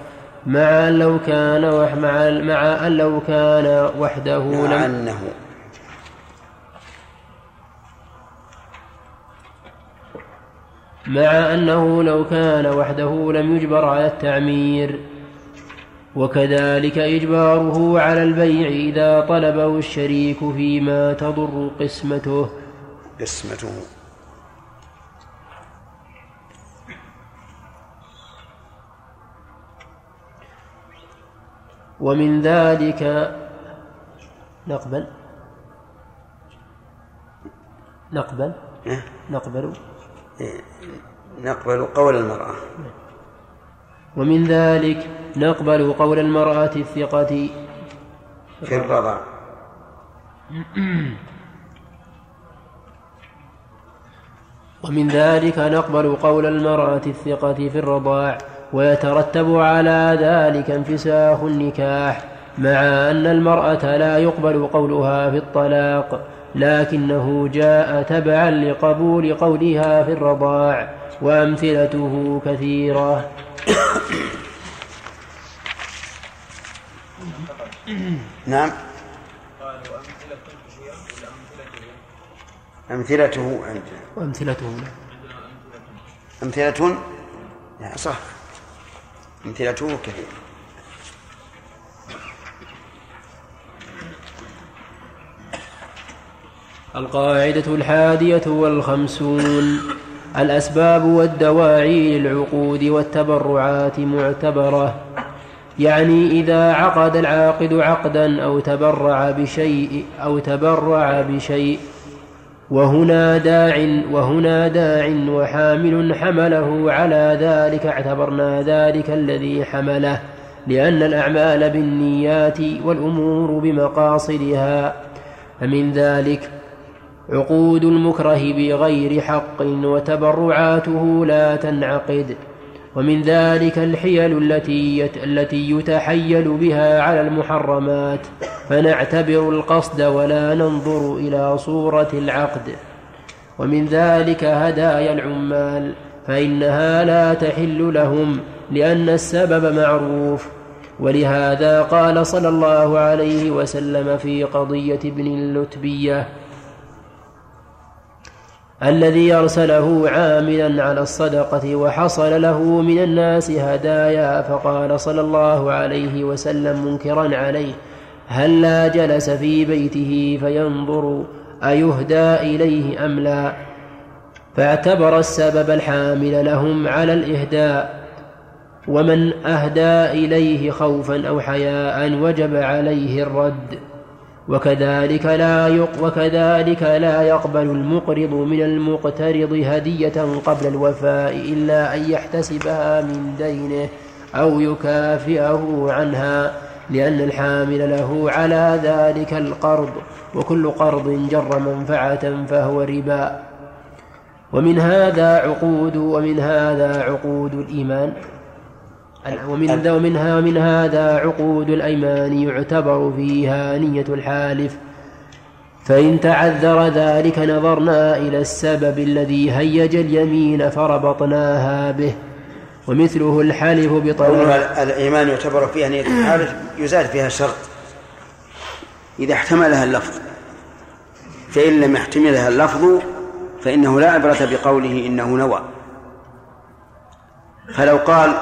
مع أن لو كان وح مع, مع أن لو كان وحده مع لم أنه. مع أنه لو كان وحده لم يجبر على التعمير. وكذلك إجباره على البيع إذا طلبه الشريك فيما تضر قسمته. قسمته. ومن ذلك نقبل. نقبل. إيه؟ نقبل. إيه، نقبل قول المرأة. ومن ذلك نقبل قول المرأة الثقة. في الرضا ومن ذلك نقبل قول المرأة الثقة في الرضاع ويترتب على ذلك انفساخ النكاح. مع أن المرأة لا يقبل قولها في الطلاق لكنه جاء تبعا لقبول قولها في الرضاع وأمثلته كثيرة. نعم. أمثلته عندنا وأمثلته. أمثلة؟ صح. أمثلته كثير القاعدة الحادية والخمسون. الأسباب والدواعي للعقود والتبرعات معتبرة. يعني إذا عقد العاقد عقدا أو تبرع بشيء أو تبرع بشيء وهنا داع وهنا داع وحامل حمله على ذلك اعتبرنا ذلك الذي حمله لأن الأعمال بالنيات والأمور بمقاصدها. فمن ذلك عقود المكره بغير حق وتبرعاته لا تنعقد. ومن ذلك الحيل التي التي يتحيل بها على المحرمات. فنعتبر القصد ولا ننظر إلى صورة العقد. ومن ذلك هدايا العمال. فإنها لا تحل لهم لأن السبب معروف. ولهذا قال صلى الله عليه وسلم في قضية ابن اللتبية الذي أرسله عاملا على الصدقة وحصل له من الناس هدايا فقال صلى الله عليه وسلم منكرا عليه هل لا جلس في بيته فينظر أيهدى إليه أم لا؟ فاعتبر السبب الحامل لهم على الإهداء ومن أهدى إليه خوفا أو حياء وجب عليه الرد. وكذلك لا وكذلك لا يقبل المقرض من المقترض هدية قبل الوفاء إلا أن يحتسبها من دينه أو يكافئه عنها لأن الحامل له على ذلك القرض وكل قرض جر منفعة فهو ربا. ومن هذا عقود ومن هذا عقود الإيمان. ومن ومنها ومن هذا عقود الأيمان يعتبر فيها نية الحالف. فإن تعذر ذلك نظرنا إلى السبب الذي هيج اليمين فربطناها به ومثله الحلف بطلاق الإيمان يعتبر فيها نية الحالف يزال فيها شرط. إذا احتملها اللفظ فإن لم يحتملها اللفظ فإنه لا عبرة بقوله إنه نوى. فلو قال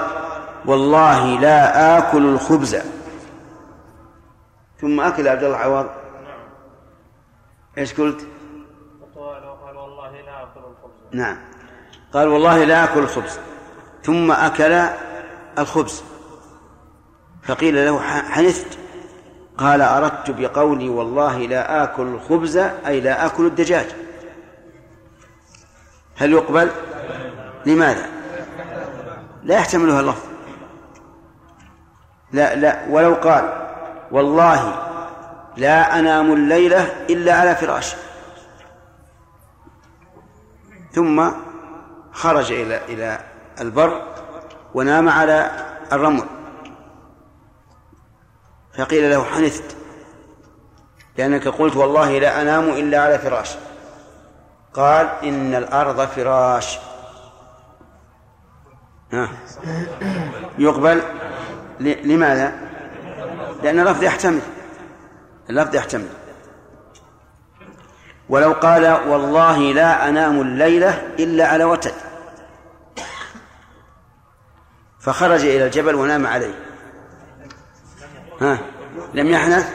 والله لا آكل الخبز. ثم أكل عبد الله عوض إيش قلت؟ قال والله لا آكل الخبز نعم. قال والله لا آكل الخبز. ثم أكل الخبز. فقيل له حنثت. قال أردت بقولي والله لا آكل الخبز أي لا آكل الدجاج. هل يقبل؟ لماذا؟ لا يحتملها اللفظ. لا لا ولو قال والله لا أنام الليلة إلا على فراش ثم خرج إلى إلى البر ونام على الرمل. فقيل له حنثت لأنك قلت والله لا أنام إلا على فراش. قال إن الأرض فراش. ها. يقبل؟ لماذا؟ لأن اللفظ يحتمل. اللفظ يحتمل. ولو قال والله لا أنام الليلة إلا على وتد فخرج إلى الجبل ونام عليه. ها؟ لم يحنث؟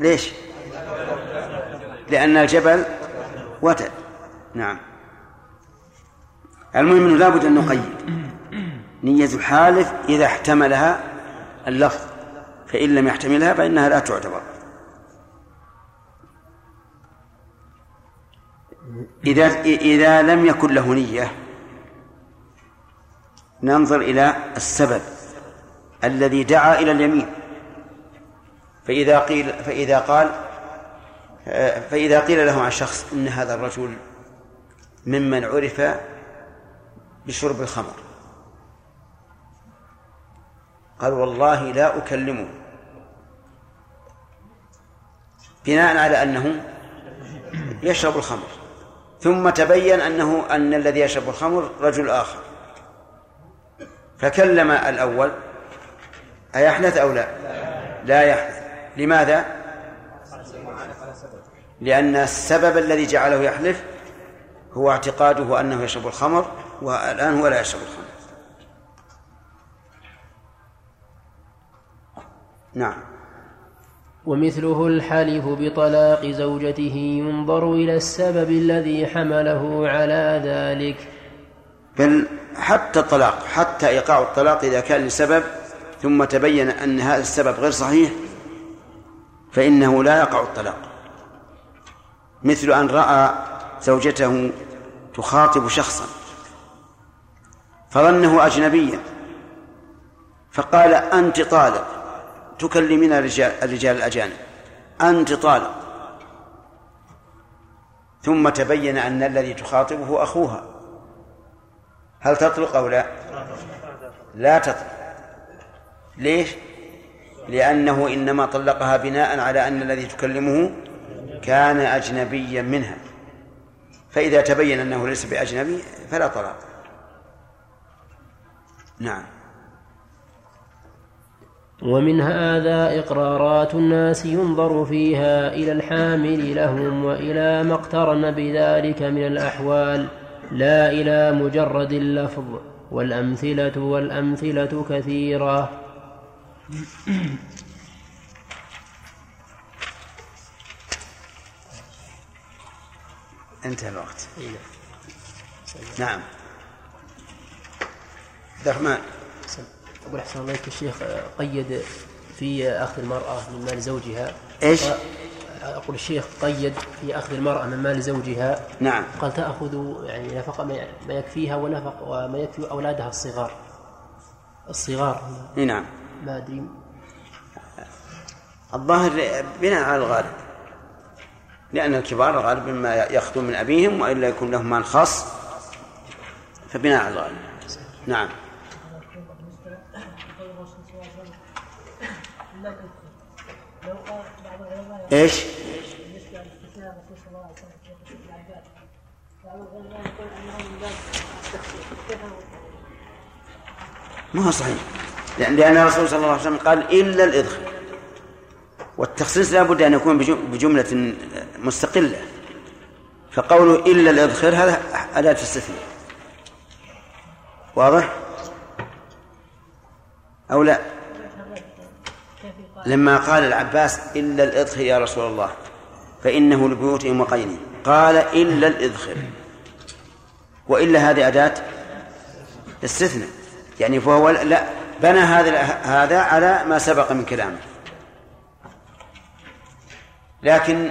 ليش؟ لأن الجبل وتد نعم. المهم أنه لابد أن نقيد. نية الحالف إذا احتملها اللفظ فإن لم يحتملها فإنها لا تعتبر. إذا إذا لم يكن له نية ننظر إلى السبب الذي دعا إلى اليمين. فإذا قيل فإذا قال فإذا قيل له عن شخص إن هذا الرجل ممن عرف بشرب الخمر قال والله لا أكلمه. بناء على أنه يشرب الخمر. ثم تبين أنه أن الذي يشرب الخمر رجل آخر. فكلم الأول أيحدث أو لا؟ لا يحدث. لماذا؟ لأن السبب الذي جعله يحلف هو اعتقاده أنه يشرب الخمر والآن هو لا يشرب الخمر. نعم. ومثله الحلف بطلاق زوجته ينظر إلى السبب الذي حمله على ذلك. بل حتى الطلاق حتى إيقاع الطلاق إذا كان لسبب ثم تبين أن هذا السبب غير صحيح فإنه لا يقع الطلاق. مثل أن رأى زوجته تخاطب شخصا فظنه أجنبيا فقال أنت طالق. تكلمين الرجال, الرجال الأجانب. أنت طالق ثم تبين أن الذي تخاطبه أخوها. هل تطلق أو لا؟ لا تطلق. ليش؟ لأنه إنما طلقها بناء على أن الذي تكلمه كان أجنبيا منها. فإذا تبين أنه ليس بأجنبي فلا طلاق. نعم. ومن هذا إقرارات الناس ينظر فيها إلى الحامل لهم وإلى ما اقترن بذلك من الأحوال. لا إلى مجرد اللفظ والأمثلة والأمثلة كثيرة. انتهى الوقت. نعم. عبد الرحمن. أقول أحسن الله إليك الشيخ قيد في أخذ المرأة من مال زوجها. إيش؟ أقول الشيخ قيد في أخذ المرأة من مال زوجها. نعم. قال تأخذ يعني نفقة ما يكفيها ونفق وما يكفي أولادها الصغار. الصغار. نعم. ما أدري. الظاهر بناء على الغالب لأن الكبار الغالب مما يأخذون من أبيهم وإلا يكون لهم مال خاص فبناء على الغالب. نعم. إيش؟ ما هو صحيح لأن الرسول صلى الله عليه وسلم قال إلا الإدخل والتخصيص لا بد أن يكون بجملة مستقلة فقوله إلا الإدخل هذا أداة استثناء واضح؟ أو لا؟ لما قال العباس إلا الإدخل يا رسول الله فإنه لبيوتهم وقينهم قال إلا الإدخل وإلا هذه أداة استثناء يعني فهو لا بنى هذا هذا على ما سبق من كلامه. لكن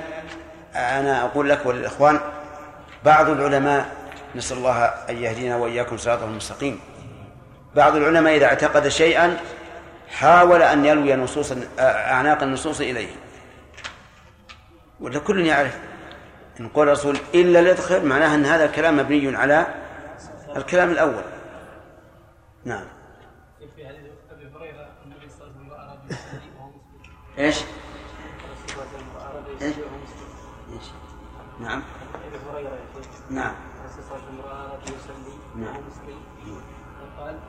أنا أقول لك وللإخوان بعض العلماء نسأل الله أن يهدينا وإياكم صراطه المستقيم. بعض العلماء إذا اعتقد شيئا حاول أن يلوي نصوص أعناق النصوص إليه. ولا كل يعرف. إن قول الرسول إلا الإدخل معناها أن هذا الكلام مبني على الكلام الأول. نعم. إيش؟ إيش؟ نعم. شيخ نعم نعم. مسلم فقال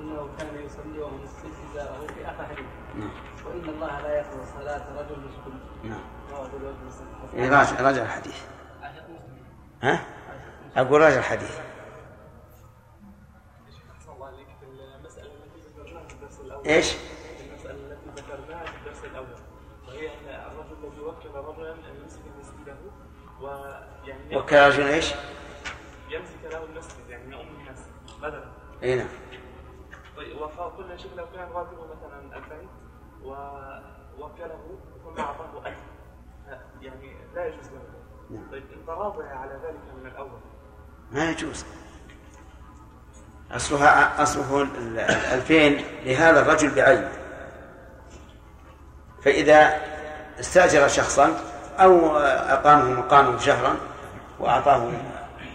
إنه كان يصلي وهو مسلم ازاره في آخر حديث. نعم. وإن الله لا يقبل صلاة رجل مسلم. نعم. إيه، راجع راجع الحديث. ها؟ أقول راجع الحديث. أحسن الله عليك في المسألة التي ذكرناها في الدرس الأول. إيش؟ المسألة التي ذكرناها في الدرس الأول. وهي أن الرجل الذي وكل رجلا أن يمسك مسجده ويعني وكل رجل إيش؟ يمسك له المسجد يعني يؤم الناس بدلا أي نعم. وقلنا شيخ لو كان راتبه مثلا 2000 ووكله ثم أعطاه 1000 يعني لا يجوز له. نعم. طيب تراضى على ذلك من الأول. ما يجوز. أصلها أصله ال- ال- الألفين لهذا الرجل بعينه فإذا استأجر شخصا أو أقامه مقامه شهرا وأعطاه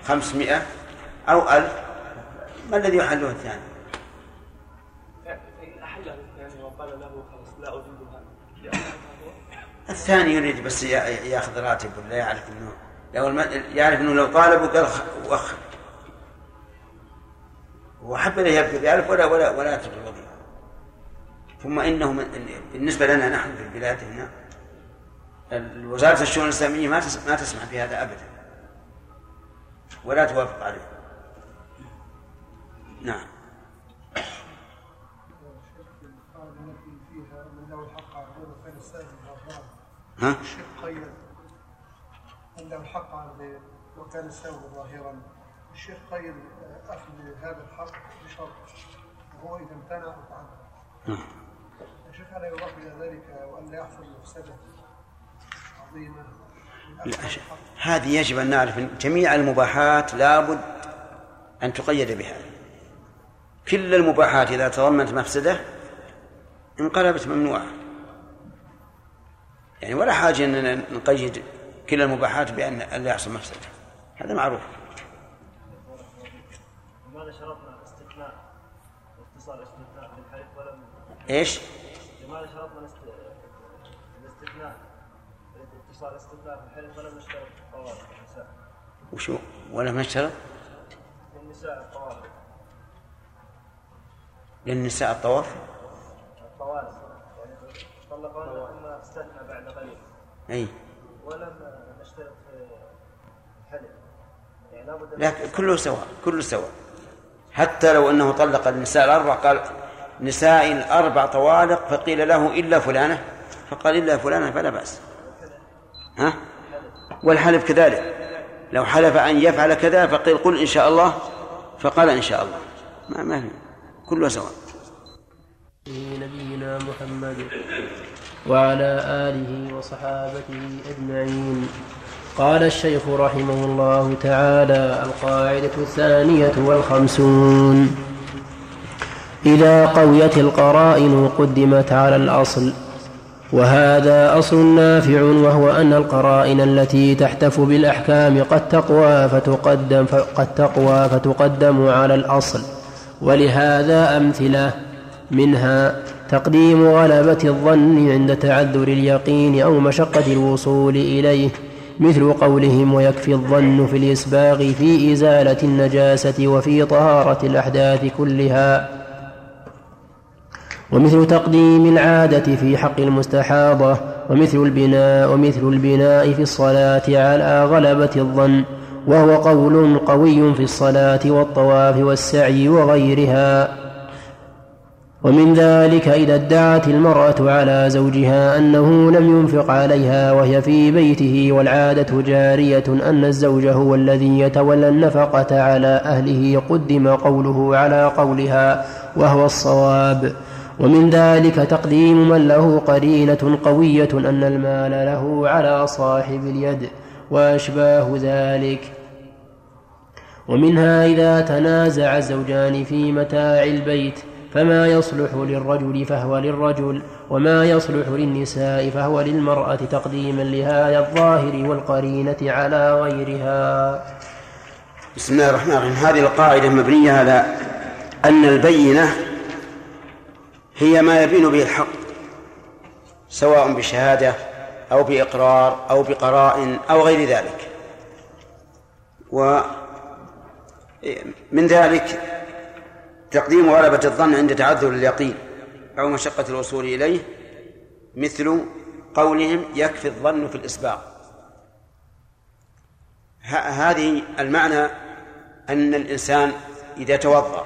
خمسمائة أو ألف ما الذي يحله الثاني فإن أحله الثاني وقال له خلاص لا أريد هذا لأن هذا الثاني يريد بس يا- ياخذ راتب ولا يعرف انه لو. يعرف إنه لو طالبه قال وخر وحب له يبدو بألف ولا ولا ولا تدري الوظيفة ثم إنه من... بالنسبة لنا نحن في البلاد هنا وزاره الشؤون الإسلامية ما. ما تسمح بهذا ابدا ولا توافق عليه نعم ها؟ الشيخ قيد من له الحق على غيره وكان السائل ظاهرا الشيخ قيد آه، أخذ هذا الحق بشرط وهو إذا امتنع وتعدى نعم. يا شيخ الا يضاف إلى ذلك وأن لا يحصل مفسدة عظيمة. هذه يجب أن نعرف أن جميع المباحات لابد أن تقيد بهذا كل المباحات إذا تضمنت مفسدة انقلبت ممنوعة يعني ولا حاجة أننا نقيد كل المباحات بأن لا يحصل مفسدة. هذا معروف. لماذا شرطنا الاستثناء واتصال الاستثناء بالحلف ولم إيش؟ لماذا شرطنا الاست- الاستثناء اتصال الاستثناء بالحلف ولم نشترط الطوارئ النساء. وشو ولم نشترط النساء الطوارئ. للنساء الطواف الطوارئ. ثم استثنى بعد قليل. أي. ولم نشترط يعني لابد لكن كله سواء كله سواء. حتى لو أنه طلق النساء الأربع قال نساء الأربع طوالق فقيل له إلا فلانة. فقال إلا فلانة فلا بأس. ها؟ والحلف كذلك. لو حلف أن يفعل كذا فقيل قل إن شاء الله. فقال إن شاء الله. ما ما في. كله سواء. نبينا محمد. وعلى آله وصحابته أجمعين. قال الشيخ رحمه الله تعالى القاعدة الثانية والخمسون. إذا قويت القرائن قدمت على الأصل وهذا أصل نافع وهو أن القرائن التي تحتف بالأحكام قد تقوى فتقدم قد تقوى فتقدم على الأصل. ولهذا أمثلة منها تقديم غلبة الظن عند تعذر اليقين أو مشقة الوصول إليه مثل قولهم ويكفي الظن في الإسباغ في إزالة النجاسة وفي طهارة الأحداث كلها. ومثل تقديم العادة في حق المستحاضة ومثل البناء ومثل البناء في الصلاة على غلبة الظن وهو قول قوي في الصلاة والطواف والسعي وغيرها. ومن ذلك إذا ادعت المرأة على زوجها أنه لم ينفق عليها وهي في بيته والعادة جارية أن الزوج هو الذي يتولى النفقة على أهله قدم قوله على قولها وهو الصواب. ومن ذلك تقديم من له قرينة قوية أن المال له على صاحب اليد وأشباه ذلك. ومنها إذا تنازع الزوجان في متاع البيت فما يصلح للرجل فهو للرجل وما يصلح للنساء فهو للمرأة تقديما لهذا الظاهر والقرينة على غيرها. بسم الله الرحمن الرحيم. هذه القاعدة مبنية على أن البينة هي ما يبين به الحق سواء بشهادة أو بإقرار أو بقراء أو غير ذلك. ومن ذلك تقديم غلبة الظن عند تعذر اليقين أو مشقة الوصول إليه مثل قولهم يكفي الظن في الإسباغ هذه المعنى أن الإنسان إذا توضأ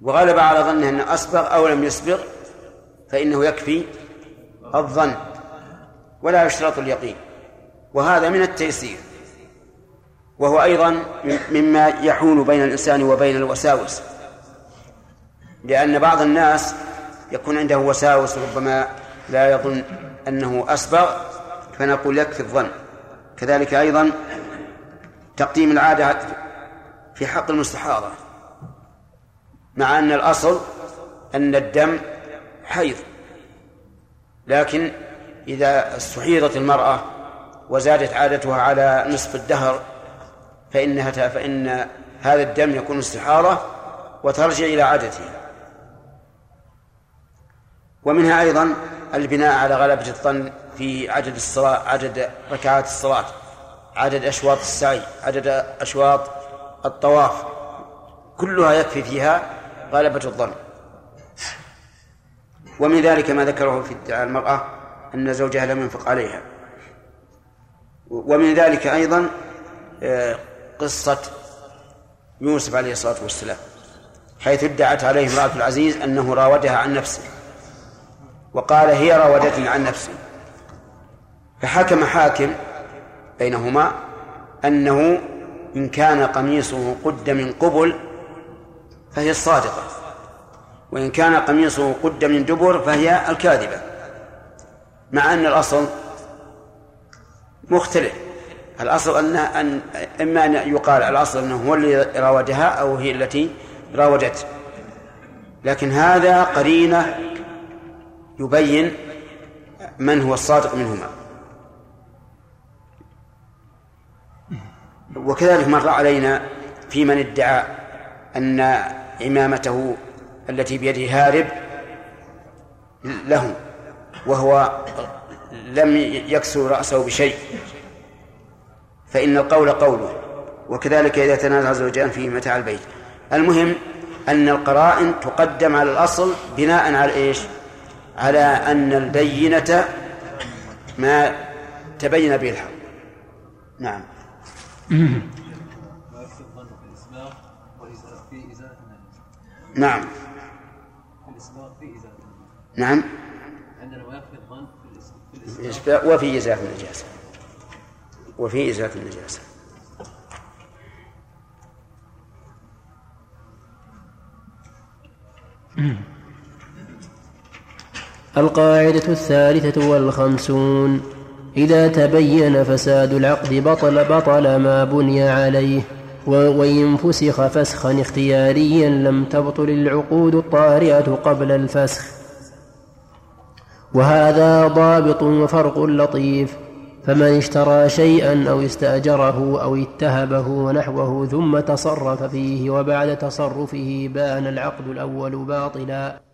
وغلب على ظنه أنه أسبغ أو لم يسبغ فإنه يكفي الظن ولا يشترط اليقين. وهذا من التيسير. وهو أيضا مما يحول بين الإنسان وبين الوساوس. لأن بعض الناس يكون عنده وساوس ربما لا يظن أنه أسبغ فنقول يكفي الظن. كذلك أيضا تقديم العادة في حق المستحاضة مع أن الأصل أن الدم حيض. لكن إذا استحيضت المرأة وزادت عادتها على نصف الدهر فإنها فإن هذا الدم يكون استحاضة وترجع إلى عادتها ومنها أيضا البناء على غلبة الظن في عدد الصلاة عدد ركعات الصلاة عدد أشواط السعي عدد أشواط الطواف. كلها يكفي فيها غلبة الظن. ومن ذلك ما ذكره في ادعاء المرأة أن زوجها لم ينفق عليها. ومن ذلك أيضا آه، قصة يوسف عليه الصلاة والسلام حيث ادعت عليه امرأة العزيز أنه راودها عن نفسه وقال هي راودتني عن نفسي. فحكم حاكم بينهما أنه إن كان قميصه قد من قبل فهي الصادقة وإن كان قميصه قد من دبر فهي الكاذبة مع أن الأصل مختلف. الأصل أنها أن إما أن يقال الأصل أنه هو الذي راودها أو هي التي راودته لكن هذا قرينة يبين من هو الصادق منهما. وكذلك مر علينا في من ادعى أن عمامته التي بيده هارب له وهو لم يكسر رأسه بشيء. فإن القول قوله وكذلك إذا تنازع زوجان في متاع البيت. المهم أن القرائن تقدم على الأصل بناء على إيش؟ على أن البينة ما تبين به الحق. نعم. نعم. نعم. عندنا ويكفي الظن في الإسباء وفي إزالة النجاسة. وفي إزالة النجاسة. القاعدة الثالثة والخمسون إذا تبين فساد العقد بطل بطل ما بني عليه وإن فسخ فسخا اختياريا لم تبطل العقود الطارئة قبل الفسخ. وهذا ضابط وفرق لطيف فمن اشترى شيئا أو استأجره أو اتهبه ونحوه ثم تصرف فيه وبعد تصرفه بان العقد الأول باطلا.